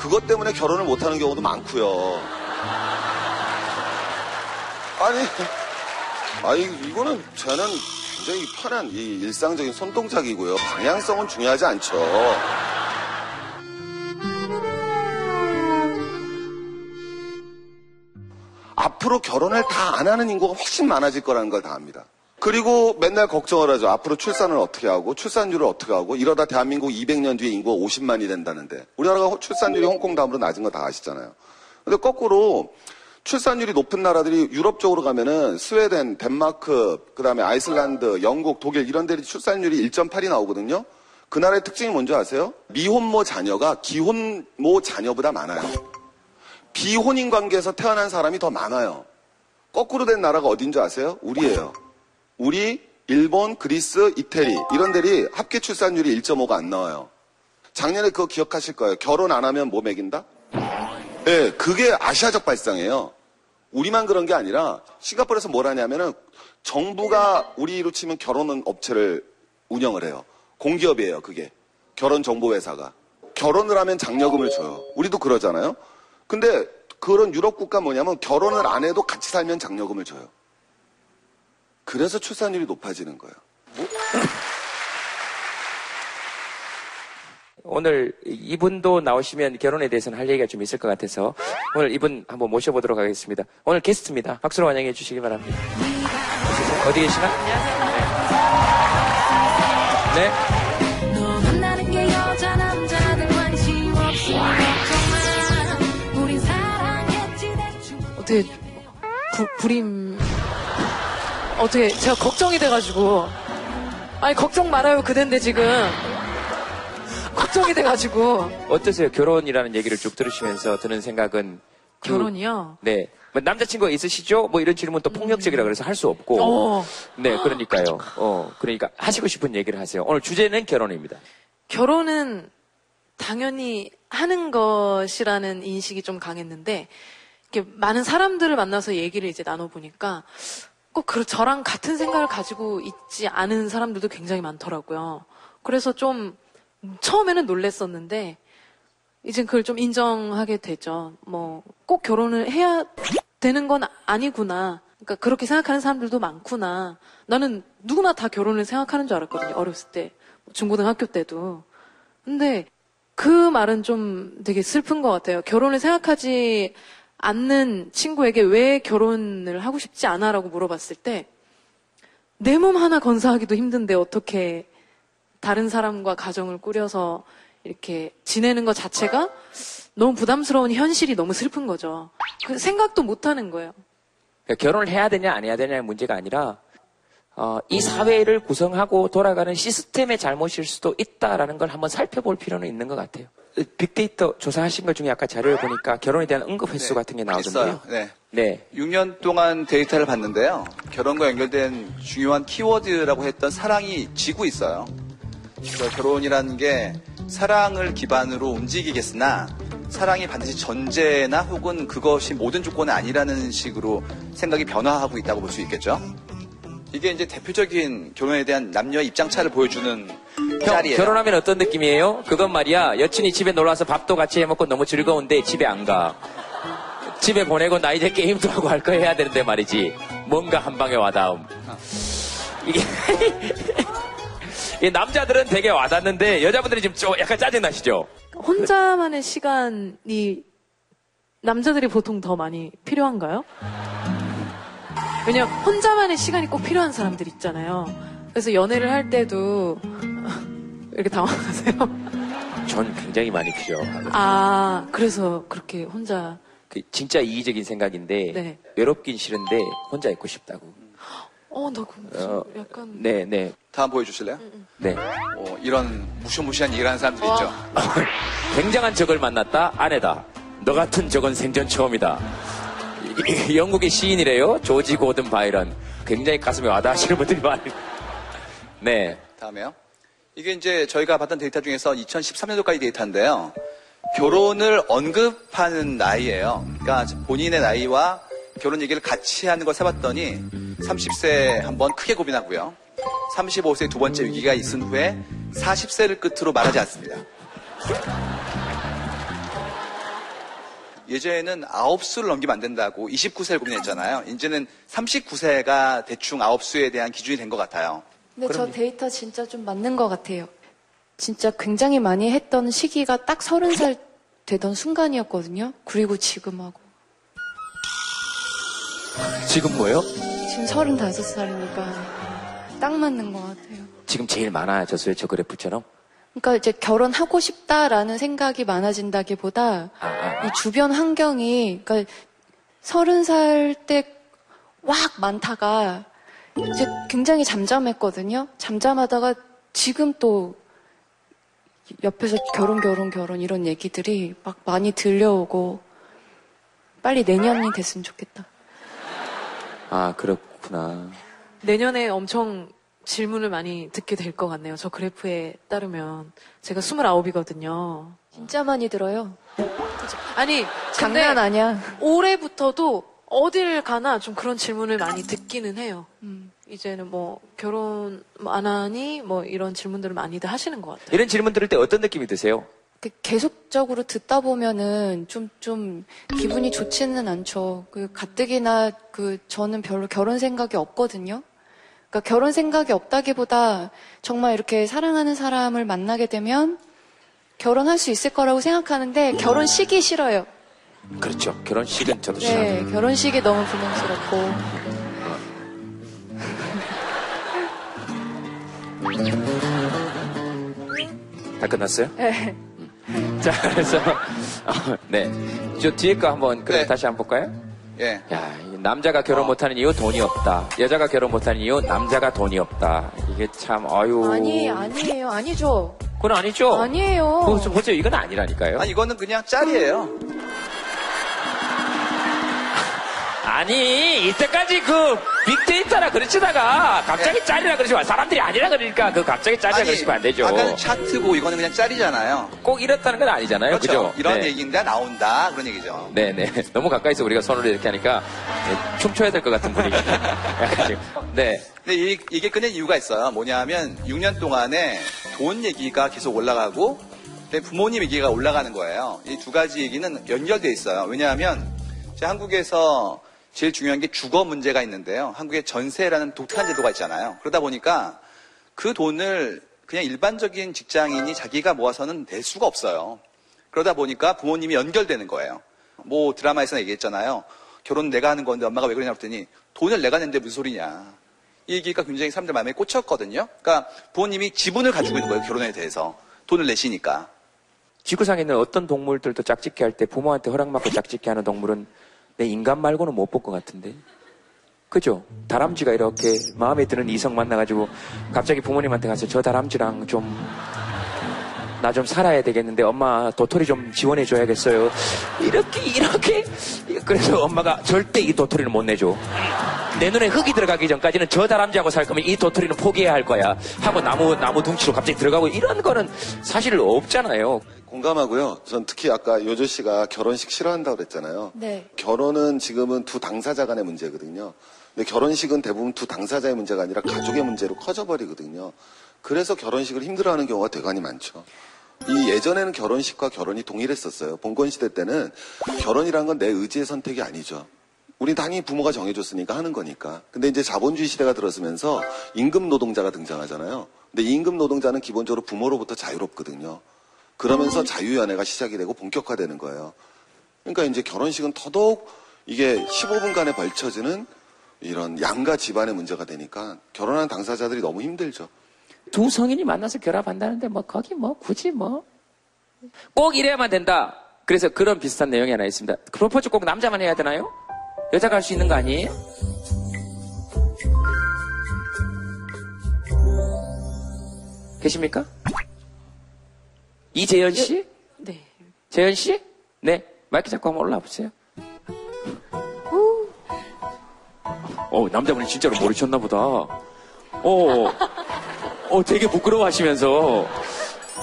그것 때문에 결혼을 못하는 경우도 많고요. 아니 아니 이거는 저는 굉장히 편한 이 일상적인 손동작이고요. 방향성은 중요하지 않죠. 앞으로 결혼을 다 안 하는 인구가 훨씬 많아질 거라는 걸 다 압니다. 그리고 맨날 걱정을 하죠. 앞으로 출산을 어떻게 하고 출산율을 어떻게 하고 이러다 대한민국 200년 뒤에 인구가 50만이 된다는데 우리나라가 출산율이 홍콩 다음으로 낮은 거 다 아시잖아요. 근데 거꾸로 출산율이 높은 나라들이 유럽 쪽으로 가면은 스웨덴, 덴마크, 그다음에 아이슬란드, 영국, 독일 이런 데리 출산율이 1.8이 나오거든요. 그 나라의 특징이 뭔지 아세요? 미혼모 자녀가 기혼모 자녀보다 많아요. 비혼인 관계에서 태어난 사람이 더 많아요. 거꾸로 된 나라가 어딘 줄 아세요? 우리예요. 우리, 일본, 그리스, 이태리 이런 데리 합계 출산율이 1.5가 안 나와요. 작년에 그거 기억하실 거예요. 결혼 안 하면 뭐 먹인다? 예, 그게 아시아적 발상이에요. 우리만 그런 게 아니라 싱가포르에서 뭘 하냐면은 정부가 우리로 치면 결혼 업체를 운영을 해요. 공기업이에요, 그게. 결혼 정보 회사가. 결혼을 하면 장려금을 줘요. 우리도 그러잖아요. 근데 그런 유럽 국가 뭐냐면 결혼을 안 해도 같이 살면 장려금을 줘요. 그래서 출산율이 높아지는 거예요. <laughs> 오늘 이분도 나오시면 결혼에 대해서는 할 얘기가 좀 있을 것 같아서 오늘 이분 한번 모셔보도록 하겠습니다. 오늘 게스트입니다. 박수로 환영해 주시기 바랍니다. 어디 계시나? 네. 대충 어떻게 부, 불임 어떻게 제가 걱정이 돼가지고 아니 걱정 말아요 그댄데 지금 걱정이 돼가지고 어떠세요? 결혼이라는 얘기를 쭉 들으시면서 드는 생각은 그- 결혼이요. 네. 뭐 남자친구가 있으시죠? 뭐 이런 질문 또 폭력적이라 그래서 할 수 없고. 어. 네, 그러니까요. 어, 그러니까 하시고 싶은 얘기를 하세요. 오늘 주제는 결혼입니다. 결혼은 당연히 하는 것이라는 인식이 좀 강했는데 이렇게 많은 사람들을 만나서 얘기를 이제 나눠보니까 꼭 그, 저랑 같은 생각을 가지고 있지 않은 사람들도 굉장히 많더라고요. 그래서 좀 처음에는 놀랬었는데 이젠 그걸 좀 인정하게 되죠. 뭐 꼭 결혼을 해야 되는 건 아니구나. 그러니까 그렇게 생각하는 사람들도 많구나. 나는 누구나 다 결혼을 생각하는 줄 알았거든요. 어렸을 때. 중고등학교 때도. 근데 그 말은 좀 되게 슬픈 것 같아요. 결혼을 생각하지 않는 친구에게 왜 결혼을 하고 싶지 않아라고 물어봤을 때 내 몸 하나 건사하기도 힘든데 어떻게 다른 사람과 가정을 꾸려서 이렇게 지내는 것 자체가 너무 부담스러운 현실이 너무 슬픈 거죠. 그 생각도 못 하는 거예요. 그러니까 결혼을 해야 되냐 안 해야 되냐의 문제가 아니라 어, 이 사회를 구성하고 돌아가는 시스템의 잘못일 수도 있다라는 걸 한번 살펴볼 필요는 있는 것 같아요. 빅데이터 조사하신 것 중에 아까 자료를 보니까 결혼에 대한 응급 횟수 같은 게 나오던데요. 네. 네. 6년 동안 데이터를 봤는데요. 결혼과 연결된 중요한 키워드라고 했던 사랑이 지고 있어요. 그래서 결혼이라는 게 사랑을 기반으로 움직이겠으나 사랑이 반드시 전제나 혹은 그것이 모든 조건이 아니라는 식으로 생각이 변화하고 있다고 볼 수 있겠죠. 이게 이제 대표적인 결혼에 대한 남녀의 입장차를 보여주는 형, 짤이에요. 결혼하면 어떤 느낌이에요? 그건 말이야. 여친이 집에 놀러와서 밥도 같이 해먹고 너무 즐거운데 집에 안 가. 집에 보내고 나 이제 게임도 하고 할 거 해야 되는데 말이지. 뭔가 한 방에 와닿음. 이게. <laughs> 이 남자들은 되게 와닿는데 여자분들이 지금 좀 약간 짜증나시죠? 혼자만의 시간이 남자들이 보통 더 많이 필요한가요? 왜냐면 혼자만의 시간이 꼭 필요한 사람들 있잖아요. 그래서 연애를 할 때도 <laughs> 이렇게 당황하세요. 전 굉장히 많이 필요하거든요. 아 그래서 그렇게 혼자 그 진짜 이기적인 생각인데 네. 외롭긴 싫은데 혼자 있고 싶다고. 어나 그 어, 약간 네, 네, 다음 보여주실래요? 네. 어, 이런 무시무시한 일을 하는 사람들 어. 있죠. <laughs> 굉장한 적을 만났다 아내다. 너 같은 적은 생전 처음이다. 영국의 시인이래요. 조지 고든 바이런. 굉장히 가슴에 와닿으시는 분들이 많이. 네. 다음에요. 이게 이제 저희가 봤던 데이터 중에서 2013년도까지 데이터인데요. 결혼을 언급하는 나이예요. 그러니까 본인의 나이와 결혼 얘기를 같이 하는 걸 세봤더니 30세 한번 크게 고민하고요. 35세 두 번째 위기가 있은 후에 40세를 끝으로 말하지 않습니다. 예전에는 9수를 넘기면 안 된다고 29세를 고민했잖아요. 이제는 39세가 대충 9수에 대한 기준이 된 것 같아요. 근데 저 데이터 진짜 좀 맞는 것 같아요. 진짜 굉장히 많이 했던 시기가 딱 서른 살 되던 순간이었거든요. 그리고 지금하고. 지금 뭐요? 지금 서른다섯 살이니까 딱 맞는 것 같아요. 지금 제일 많아졌어요. 저 그래프처럼. 그러니까 이제 결혼하고 싶다라는 생각이 많아진다기보다 아, 아. 이 주변 환경이 그러니까 서른 살때왁 많다가 이제 굉장히 잠잠했거든요. 잠잠하다가 지금 또 옆에서 결혼 결혼 결혼 이런 얘기들이 막 많이 들려오고 빨리 내년이 됐으면 좋겠다. 아, 그렇구나. 내년에 엄청 질문을 많이 듣게 될 것 같네요. 저 그래프에 따르면 제가 29이거든요. 진짜 많이 들어요. 아니 장난 아니야. 올해부터도 어딜 가나 좀 그런 질문을 많이 듣기는 해요. 음. 이제는 뭐 결혼 안 하니 뭐 이런 질문들을 많이들 하시는 것 같아요. 이런 질문 들을 때 어떤 느낌이 드세요? 그 계속적으로 듣다 보면은 좀, 좀 기분이 좋지는 않죠. 그 가뜩이나 그 저는 별로 결혼 생각이 없거든요. 그러니까 결혼 생각이 없다기보다 정말 이렇게 사랑하는 사람을 만나게 되면 결혼할 수 있을 거라고 생각하는데 결혼식이 싫어요. 그렇죠. 결혼식은 저도 네, 싫어요. 결혼식이 너무 부담스럽고. 다 끝났어요? 네. 자, 그래서, 어, 네. 저 뒤에 거 한번, 그럼 다시 한번 볼까요? 예. 야, 이 남자가 결혼 못하는 이유 돈이 없다. 여자가 결혼 못하는 이유 남자가 돈이 없다. 이게 참, 아유. 아니, 아니에요. 아니죠. 그건 아니죠? 아니에요. 그거 좀 보세요. 이건 아니라니까요. 아니, 이거는 그냥 짤이에요. 아니, 이때까지 그 빅데이터라 그러시다가 갑자기 짤이라 그러시면 사람들이 아니라 그러니까 그 갑자기 짤이라 아니, 그러시면 안 되죠. 아까는 차트고 이거는 그냥 짤이잖아요. 꼭 이렇다는 건 아니잖아요. 그렇죠. 그죠? 이런 네. 얘기인데 나온다. 그런 얘기죠. 네네. <laughs> 너무 가까이서 우리가 손을 이렇게 하니까 네, 춤춰야 될 것 같은 분위기. <laughs> <laughs> 네. 근데 이, 이게 끊는 이유가 있어요. 뭐냐면 6년 동안에 돈 얘기가 계속 올라가고 부모님 얘기가 올라가는 거예요. 이 두 가지 얘기는 연결돼 있어요. 왜냐하면 제 한국에서 제일 중요한 게 주거 문제가 있는데요. 한국에 전세라는 독특한 제도가 있잖아요. 그러다 보니까 그 돈을 그냥 일반적인 직장인이 자기가 모아서는 낼 수가 없어요. 그러다 보니까 부모님이 연결되는 거예요. 뭐 드라마에서 얘기했잖아요. 결혼 내가 하는 건데 엄마가 왜 그러냐 그랬더니 돈을 내가 낸데 무슨 소리냐. 이 얘기가 굉장히 사람들 마음에 꽂혔거든요. 그러니까 부모님이 지분을 가지고 있는 거예요. 결혼에 대해서. 돈을 내시니까. 지구상에 있는 어떤 동물들도 짝짓기 할 때 부모한테 허락받고 짝짓기 하는 동물은 내 인간 말고는 못 볼 것 같은데. 그죠? 다람쥐가 이렇게 마음에 드는 이성 만나가지고 갑자기 부모님한테 가서 저 다람쥐랑 좀, 나 좀 살아야 되겠는데 엄마 도토리 좀 지원해줘야겠어요. 이렇게, 이렇게. 그래서 엄마가 절대 이 도토리를 못 내줘. 내 눈에 흙이 들어가기 전까지는 저 다람쥐하고 살 거면 이 도토리는 포기해야 할 거야. 하고 나무, 나무 둥치로 갑자기 들어가고 이런 거는 사실 없잖아요. 공감하고요. 전 특히 아까 요조 씨가 결혼식 싫어한다고 그랬잖아요. 네. 결혼은 지금은 두 당사자 간의 문제거든요. 근데 결혼식은 대부분 두 당사자의 문제가 아니라 가족의 문제로 커져버리거든요. 그래서 결혼식을 힘들어하는 경우가 대단히 많죠. 이 예전에는 결혼식과 결혼이 동일했었어요. 봉건 시대 때는 결혼이란 건 내 의지의 선택이 아니죠. 우리 당연히 부모가 정해줬으니까 하는 거니까. 근데 이제 자본주의 시대가 들어서면서 임금 노동자가 등장하잖아요. 근데 이 임금 노동자는 기본적으로 부모로부터 자유롭거든요. 그러면서 자유연애가 시작이 되고 본격화되는 거예요. 그러니까 이제 결혼식은 더더욱 이게 15분간에 걸쳐지는 이런 양가 집안의 문제가 되니까 결혼한 당사자들이 너무 힘들죠. 두 성인이 만나서 결합한다는데 뭐 거기 뭐 굳이 뭐 꼭 이래야만 된다. 그래서 그런 비슷한 내용이 하나 있습니다. 프로포즈 꼭 남자만 해야 되나요? 여자가 할수 있는 거 아니에요? 계십니까? 이재현 씨? 네. 재현 씨? 네. 마이크 잡고 한번 올라와 보세요. 어, 남자분이 진짜로 모르셨나 보다. 어, 어, 되게 부끄러워 하시면서,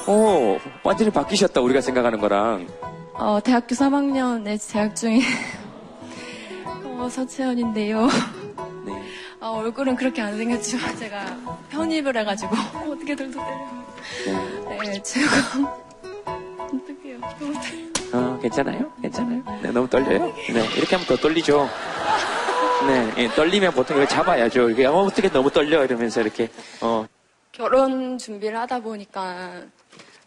어, 완전히 바뀌셨다, 우리가 생각하는 거랑. 어, 대학교 3학년에 재학 중인 어, 서채연인데요. 네. 어, <laughs> 얼굴은 그렇게 안 생겼지만 제가 편입을 해가지고 <laughs> 어떻게 들도 때려. 네, 지금 <laughs> 어떡해요. 너무 떨려. 어, 괜찮아요? 괜찮아요? 네, 너무 떨려요? 네, 이렇게 하면 더 떨리죠. 네, 예, 떨리면 보통 이거 잡아야죠. 이게, 어, 어떻게 너무 떨려? 이러면서 이렇게, 어, 결혼 준비를 하다 보니까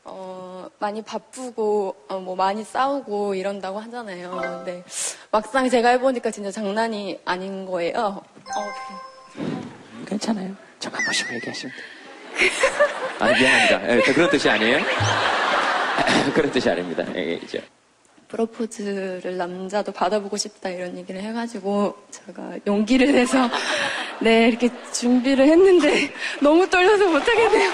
어, 많이 바쁘고 어, 뭐 많이 싸우고 이런다고 하잖아요. 근데 막상 제가 해보니까 진짜 장난이 아닌 거예요. 어, 괜찮아요. 저만 보시고 얘기하시면 돼요. <laughs> 아, 미안합니다. 예, 저 그런 뜻이 아니에요? <laughs> 그런 뜻이 아닙니다. 예, 예, 저. 프로포즈를 남자도 받아보고 싶다 이런 얘기를 해가지고 제가 용기를 내서 네 이렇게 준비를 했는데 너무 떨려서 못하겠네요.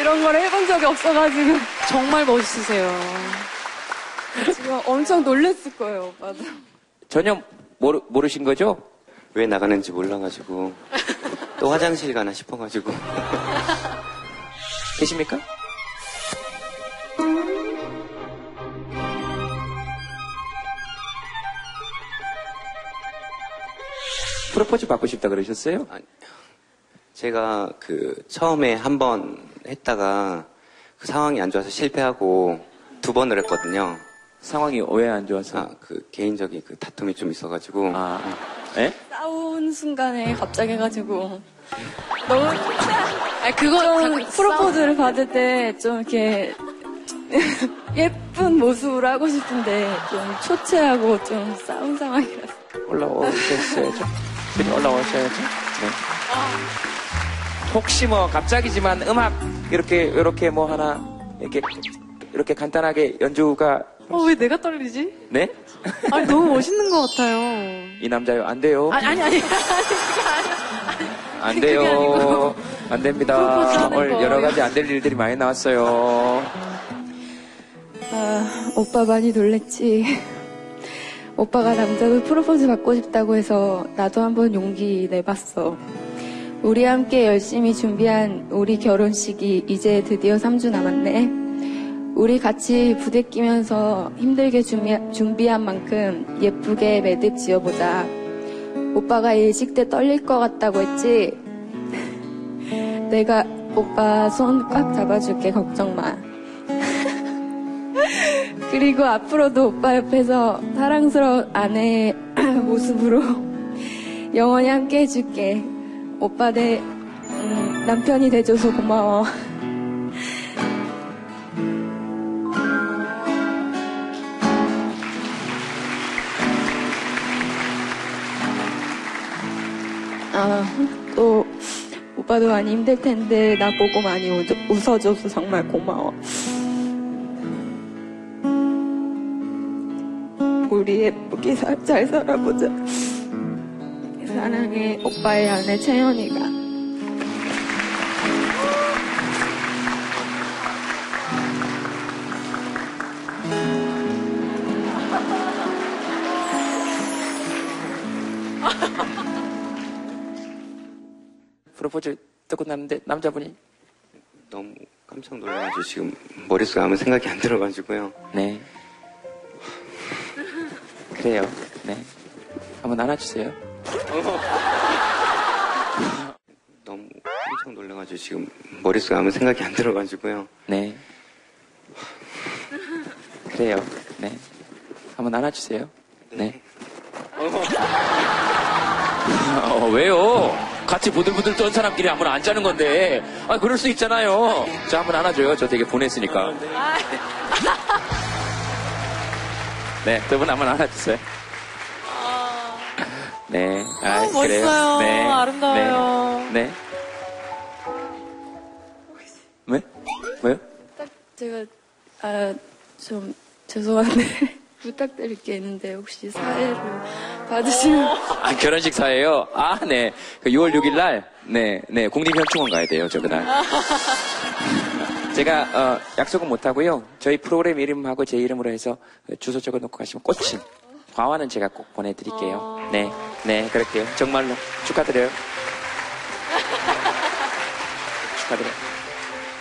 이런 걸 해본 적이 없어가지고 정말 멋있으세요. 지금 엄청 놀랬을 거예요, 오빠도. 전혀 모르, 모르신 거죠? 왜 나가는지 몰라가지고 또 화장실 가나 싶어가지고 <laughs> 계십니까? 프로포즈 받고 싶다 그러셨어요? 제가 그 처음에 한번 했다가 그 상황이 안 좋아서 실패하고 두 번을 했거든요. 상황이 왜 안 좋아서? 아, 그 개인적인 그 다툼이 좀 있어가지고. 아, 예? 싸운 순간에 갑자기 해가지고 너무 아 그거 좀 프로포즈를 받을 때 좀 이렇게 <laughs> 예쁜 모습으로 하고 싶은데 좀 초췌하고 좀 싸운 상황이라서 올라오셨어야죠. 그냥 올라오셔야죠. 네. 혹시 뭐 갑자기지만 음악 이렇게 이렇게 뭐 하나 이렇게 이렇게 간단하게 연주가 어, 왜 내가 떨리지? 네? 아니, 너무 멋있는 것 같아요. 이 남자요 안 돼요. 아니, 아니, 아니. 안 그게 돼요. 아니고. 안 됩니다. 프로포즈 하는 오늘 거. 여러 가지 안 될 일들이 많이 나왔어요. 아, 오빠 많이 놀랬지. 오빠가 남자도 프로포즈 받고 싶다고 해서 나도 한번 용기 내봤어. 우리 함께 열심히 준비한 우리 결혼식이 이제 드디어 3주 남았네. 우리 같이 부대끼면서 힘들게 준비, 준비 한 만큼 예쁘게 매듭 지어보자. 오빠가 일식 때 떨릴 것 같다고 했지? <laughs> 내가 오빠 손 꽉 잡아줄게, 걱정 마. <laughs> 그리고 앞으로도 오빠 옆에서 사랑스러운 아내의 <laughs> 모습으로 영원히 함께 해줄게. 오빠 내 음, 남편이 돼줘서 고마워. 아, 또 오빠도 많이 힘들 텐데 나 보고 많이 웃어- 웃어줘서 정말 고마워. 우리 예쁘게 살- 잘 살아보자. 사랑해 오빠의 아내 채연이가. 프로포즈 또 끝났는데 남자분이 너무 깜짝 놀라가지고 지금 머릿속에 아무 생각이 안 들어가지고요. 네. 그래요. 네. 한번 안아주세요. <laughs> 너무 깜짝 놀라가지고 지금 머릿속에 아무 생각이 안 들어가지고요. 네. 그래요. 네. 한번 안아주세요. 네. 어, 왜요? 같이 부들부들 떤 사람끼리 한번 앉자는 건데. 아, 그럴 수 있잖아요. 자, 한번 안아줘요. 저 되게 분했으니까. 네, 두 분 한번 안아주세요. 네. 아, 멋있어요. 그래요. 네. 아름다워요. 네. 네. 왜? 왜요? 제가 아 좀 죄송한데 <laughs> 부탁드릴 게 있는데 혹시 사회를 받으시면 아, 결혼식 사예요? 아, 네. 그 6월 6일 날, 네, 네, 국립현충원 가야 돼요, 저 그날. <laughs> 제가, 어, 약속은 못 하고요. 저희 프로그램 이름하고 제 이름으로 해서 주소 적어 놓고 가시면 꽃임. 과화는 제가 꼭 보내드릴게요. 네, 네, 그럴게요. 정말로. 축하드려요. <laughs> 축하드려요.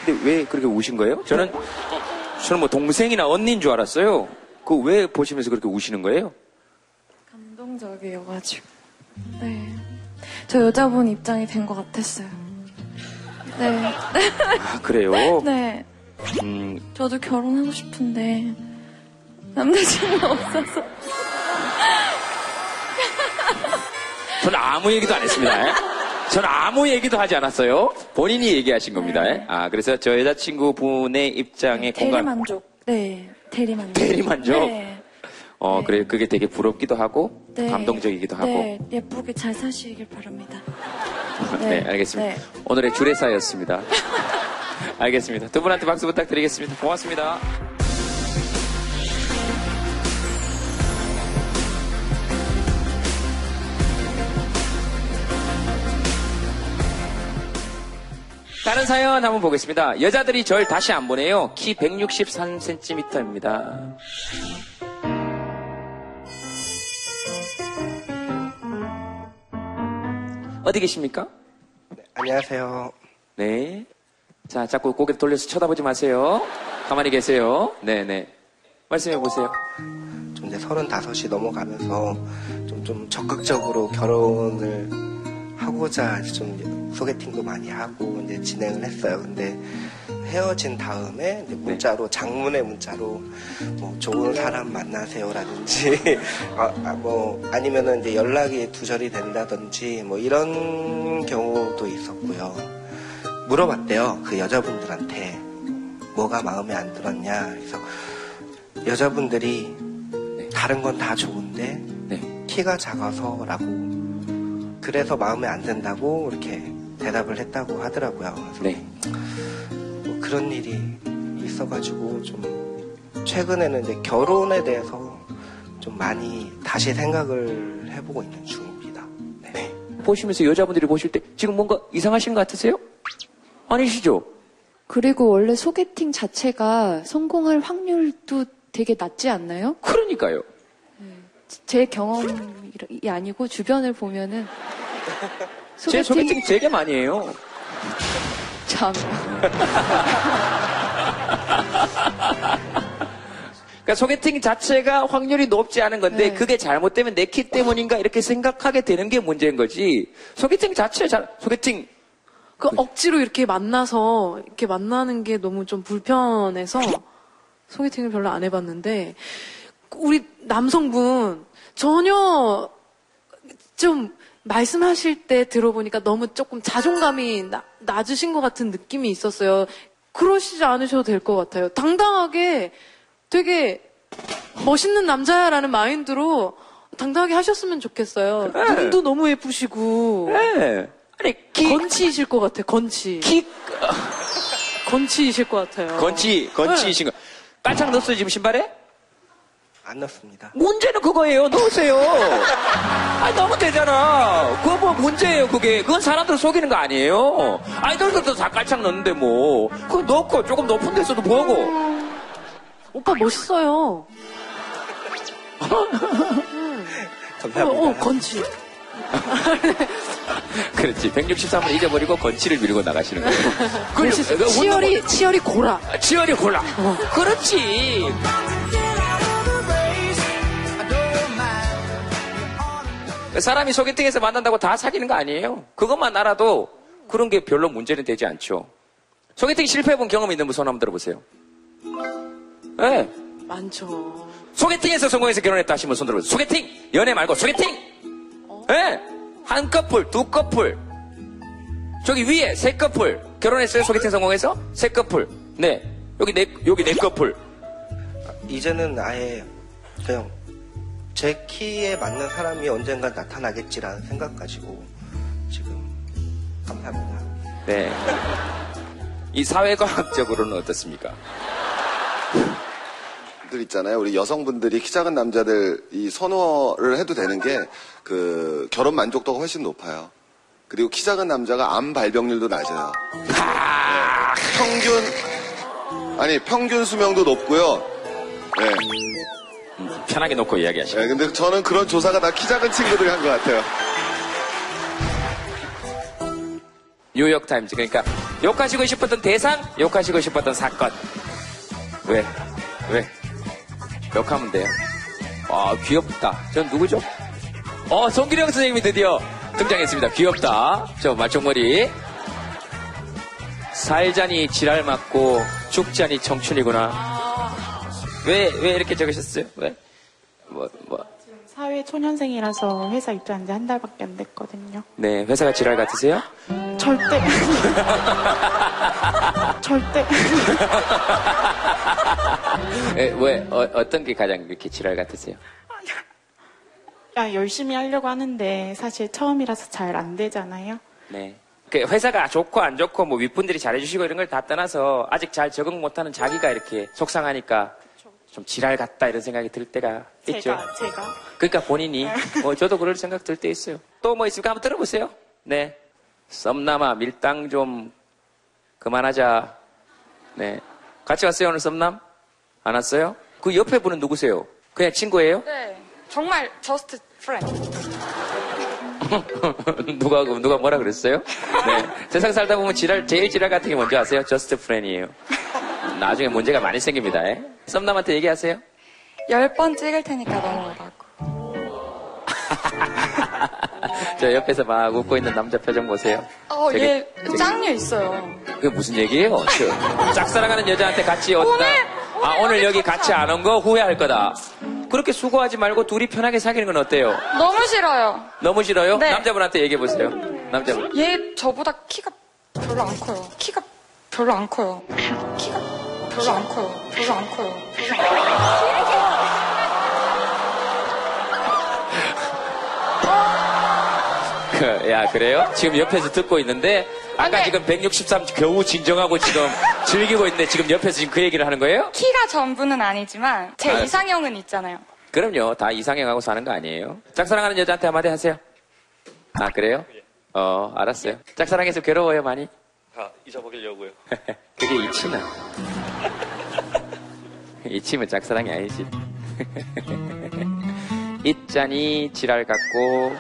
근데 왜 그렇게 우신 거예요? 저는, 저는 뭐 동생이나 언니인 줄 알았어요. 그 왜 보시면서 그렇게 우시는 거예요? 감동적이어가지고. 네. 저 여자분 입장이 된 것 같았어요. 네. 아, 그래요? <laughs> 네. 음, 저도 결혼하고 싶은데, 남자친구 없어서. 저는 아무 얘기도 안 했습니다. 예? 저는 아무 얘기도 하지 않았어요. 본인이 얘기하신 겁니다. 예? 아, 그래서 저 여자친구분의 입장에 공감. 대리만족. 네. 대리만족. 대리만족? 네. 어, 그래, 그게 되게 부럽기도 하고, 네. 감동적이기도 하고. 네. 예쁘게 잘 사시길 바랍니다. <laughs> 네, 네. 알겠습니다. 네. 오늘의 주례사였습니다. <laughs> 알겠습니다. 두 분한테 박수 부탁드리겠습니다. 고맙습니다. 다른 사연 한번 보겠습니다. 여자들이 절 다시 안 보내요. 키 163cm입니다. 어디 계십니까? 안녕하세요. 네. 자, 자꾸 고개 돌려서 쳐다보지 마세요. 가만히 계세요. 네네. 말씀해 보세요. 좀 이제 서른다섯이 넘어가면서 좀, 좀 적극적으로 결혼을 하고자 좀 소개팅도 많이 하고 이제 진행을 했어요. 근데 헤어진 다음에 이제 문자로 장문의 문자로 뭐 좋은 사람 만나세요라든지 <laughs> 아, 아, 뭐 아니면은 이제 연락이 두절이 된다든지 뭐 이런 경우도 있었고요. 물어봤대요. 그 여자분들한테 뭐가 마음에 안 들었냐. 그래서 여자분들이 다른 건 다 좋은데 키가 작아서라고 그래서 마음에 안 든다고 이렇게 대답을 했다고 하더라고요. 그래서 뭐 그런 일이 있어가지고 좀 최근에는 이제 결혼에 대해서 좀 많이 다시 생각을 해보고 있는 중입니다. 보시면서 여자분들이 보실 때 지금 뭔가 이상하신 것 같으세요? 아니시죠? 그리고 원래 소개팅 자체가 성공할 확률도 되게 낮지 않나요? 그러니까요. 제 경험이 아니고 주변을 보면은 제 소개팅 되게 많이 해요. 참. 그러니까 소개팅 자체가 확률이 높지 않은 건데 네. 그게 잘못되면 내 키 때문인가 이렇게 생각하게 되는 게 문제인 거지. 소개팅 자체 잘 소개팅 그 억지로 이렇게 만나서 이렇게 만나는 게 너무 좀 불편해서 소개팅을 별로 안 해봤는데 우리 남성분 전혀 좀 말씀하실 때 들어보니까 너무 조금 자존감이 나- 낮으신 것 같은 느낌이 있었어요. 그러시지 않으셔도 될 것 같아요. 당당하게 되게 멋있는 남자야라는 마인드로 당당하게 하셨으면 좋겠어요. 눈도 너무 예쁘시고. 네. 아니, 건치이실 것 같아, 건치. 키. 건치이실 것 같아요. 건치 건치이신 거. 깔창 넣었어요 지금 신발에? 안 넣습니다. 문제는 그거예요. 넣으세요. <laughs> 아 너무 되잖아. 그거 뭐 문제예요 그게. 그건 사람들 속이는 거 아니에요. 아이돌들도 다 깔창 넣는데 뭐. 그거 넣고 조금 높은 데서도 보고. 오빠 멋있어요. <laughs> 감사합니다. 어, 어, 건치. <laughs> 그렇지. 163을 잊어버리고 건치를 밀고 나가시는 거예요. 멋있어. 그거 치열이, 치열이 고라. 아, 치열이 골라. 그렇지. 사람이 소개팅에서 만난다고 다 사귀는 거 아니에요. 그것만 알아도 그런 게 별로 문제는 되지 않죠. 소개팅 실패해본 경험 있는 분 손 한번 들어보세요. 네. 많죠. 소개팅에서 성공해서 결혼했다 하시면 손 들어보세요. 소개팅! 연애 말고 소개팅! 예! 한 커플, 두 커플. 저기 위에 세 커플. 결혼했어요? 소개팅 성공해서? 세 커플. 네. 여기 네, 여기 네 커플. 이제는 아예 그냥 제 키에 맞는 사람이 언젠가 나타나겠지라는 생각 가지고 지금 감사합니다. 네. 이 사회과학적으로는 어떻습니까? 들 있잖아요. 우리 여성분들이 키 작은 남자들 이 선호를 해도 되는 게 그 결혼 만족도가 훨씬 높아요. 그리고 키 작은 남자가 암 발병률도 낮아요. 네. 평균 아니 평균 수명도 높고요. 네. 편하게 놓고 이야기하시죠. 네, 근데 저는 그런 조사가 다 키 작은 친구들이 한 것 같아요. 뉴욕타임즈. 그러니까 욕하시고 싶었던 대상, 욕하시고 싶었던 사건. 왜? 왜? 욕하면 돼요. 아, 귀엽다. 전 누구죠? 어, 송기령 선생님이 드디어 등장했습니다. 귀엽다. 저 말총머리. 살자니 지랄 맞고 죽자니 청춘이구나. 왜, 왜 이렇게 적으셨어요? 왜? 뭐, 뭐. 사회 초년생이라서 회사 입사한 지 한 달밖에 안 됐거든요. 네, 회사가 지랄 같으세요? 절대. <laughs> 절대. <laughs> 에, 왜, 어, 어떤 게 가장 이렇게 지랄 같으세요? 야, 열심히 하려고 하는데 사실 처음이라서 잘 안 되잖아요. 네. 그 회사가 좋고 안 좋고 뭐 윗분들이 잘해주시고 이런 걸 다 떠나서 아직 잘 적응 못하는 자기가 이렇게 속상하니까 좀 지랄 같다 이런 생각이 들 때가 있죠. 제가, 제가. 그러니까 본인이 어, 저도 그럴 생각 들 때 있어요. 또 뭐 있을까 한번 들어보세요. 네. 썸남아 밀당 좀 그만하자. 네. 같이 왔어요 오늘 썸남? 안 왔어요? 그 옆에 분은 누구세요? 그냥 친구예요? 네. 정말 just friend. <laughs> 누가 누가 뭐라 그랬어요? 네. 세상 살다 보면 지랄 제일 지랄 같은 게 뭔지 아세요? just friend이에요. 나중에 문제가 많이 생깁니다. 예? 썸남한테 얘기하세요. 열 번 찍을 테니까 넘어오라고. <laughs> 저 옆에서 막 웃고 있는 남자 표정 보세요. 어, 되게- 얘 되게- 짱녀 있어요. 그게 무슨 얘기예요? 저 짝사랑하는 여자한테 같이 온다. 아 오늘 여기 같이 안 온 거 후회할 거다. 그렇게 수고하지 말고 둘이 편하게 사귀는 건 어때요? 너무 싫어요. 너무 싫어요? 네. 남자분한테 얘기해 보세요. 남자분. 얘 저보다 키가 별로 안 커요. 키가 별로 안 커요. 키가 별로 안 커요. 별로 안 커요. 별로 안 커요. 그, 야 그래요? 지금 옆에서 듣고 있는데 아까 지금 163 겨우 진정하고 지금 즐기고 있는데 지금 옆에서 지금 그 얘기를 하는 거예요? 키가 전부는 아니지만 제 알았어. 이상형은 있잖아요. 그럼요. 다 이상형하고 사는 거 아니에요. 짝사랑하는 여자한테 한마디 하세요. 아 그래요? 어 알았어요. 짝사랑해서 괴로워요 많이? 다 잊어버리려고요. <laughs> 그게 이치나. <laughs> 이치면 짝사랑이 아니지. <laughs> 있자니 지랄 같고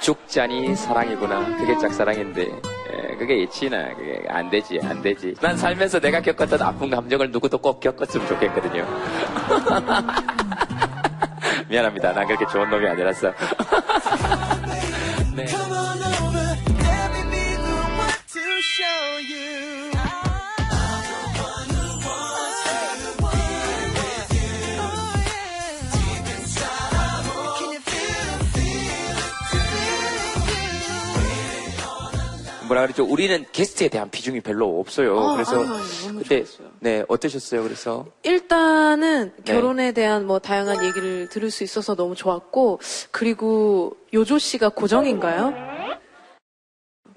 죽자니 사랑이구나. 그게 짝사랑인데. 예, 그게 이치나. 그게 안 되지, 안 되지. 난 살면서 내가 겪었던 아픈 감정을 누구도 꼭 겪었으면 좋겠거든요. 미안합니다. 난 그렇게 좋은 놈이 아니라서. 네. 뭐라 그랬죠? 우리는 게스트에 대한 비중이 별로 없어요. 아, 그래서 그때 네 어떠셨어요? 그래서 일단은 네. 결혼에 대한 뭐 다양한 얘기를 들을 수 있어서 너무 좋았고 그리고 요조 씨가 고정인가요?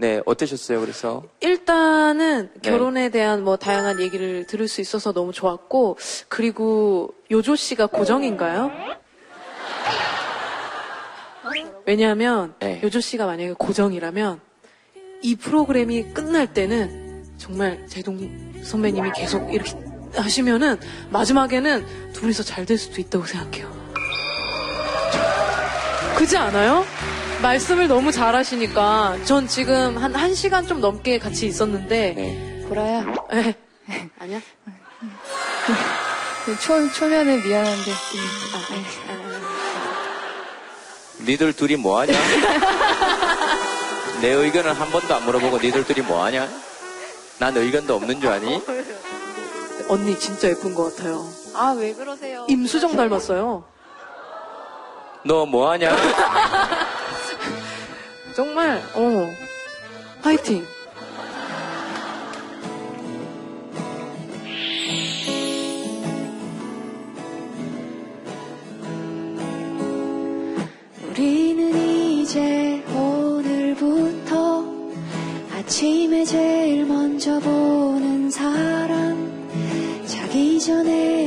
네 어떠셨어요? 그래서 일단은 네. 결혼에 대한 뭐 다양한 얘기를 들을 수 있어서 너무 좋았고 그리고 요조 씨가 고정인가요? 왜냐하면 네. 요조 씨가 만약에 고정이라면 이 프로그램이 끝날 때는 정말 제동 선배님이 계속 이렇게 하시면은 마지막에는 둘이서 잘 될 수도 있다고 생각해요. 그지 않아요? 말씀을 너무 잘하시니까 전 지금 한 1시간 좀 넘게 같이 있었는데 보라야. 네. 아니야? 초, 초면에 미안한데. 니들 둘이 뭐하냐? 내 의견을 한 번도 안 물어보고 니들 둘이 뭐하냐? 난 의견도 없는 줄 아니? 언니 진짜 예쁜 것 같아요. 아, 왜 그러세요? 임수정 닮았어요. 너 뭐하냐? 정말 어 화이팅. 우리는 이제 오늘부터 아침에 제일 먼저 보는 사람 자기 전에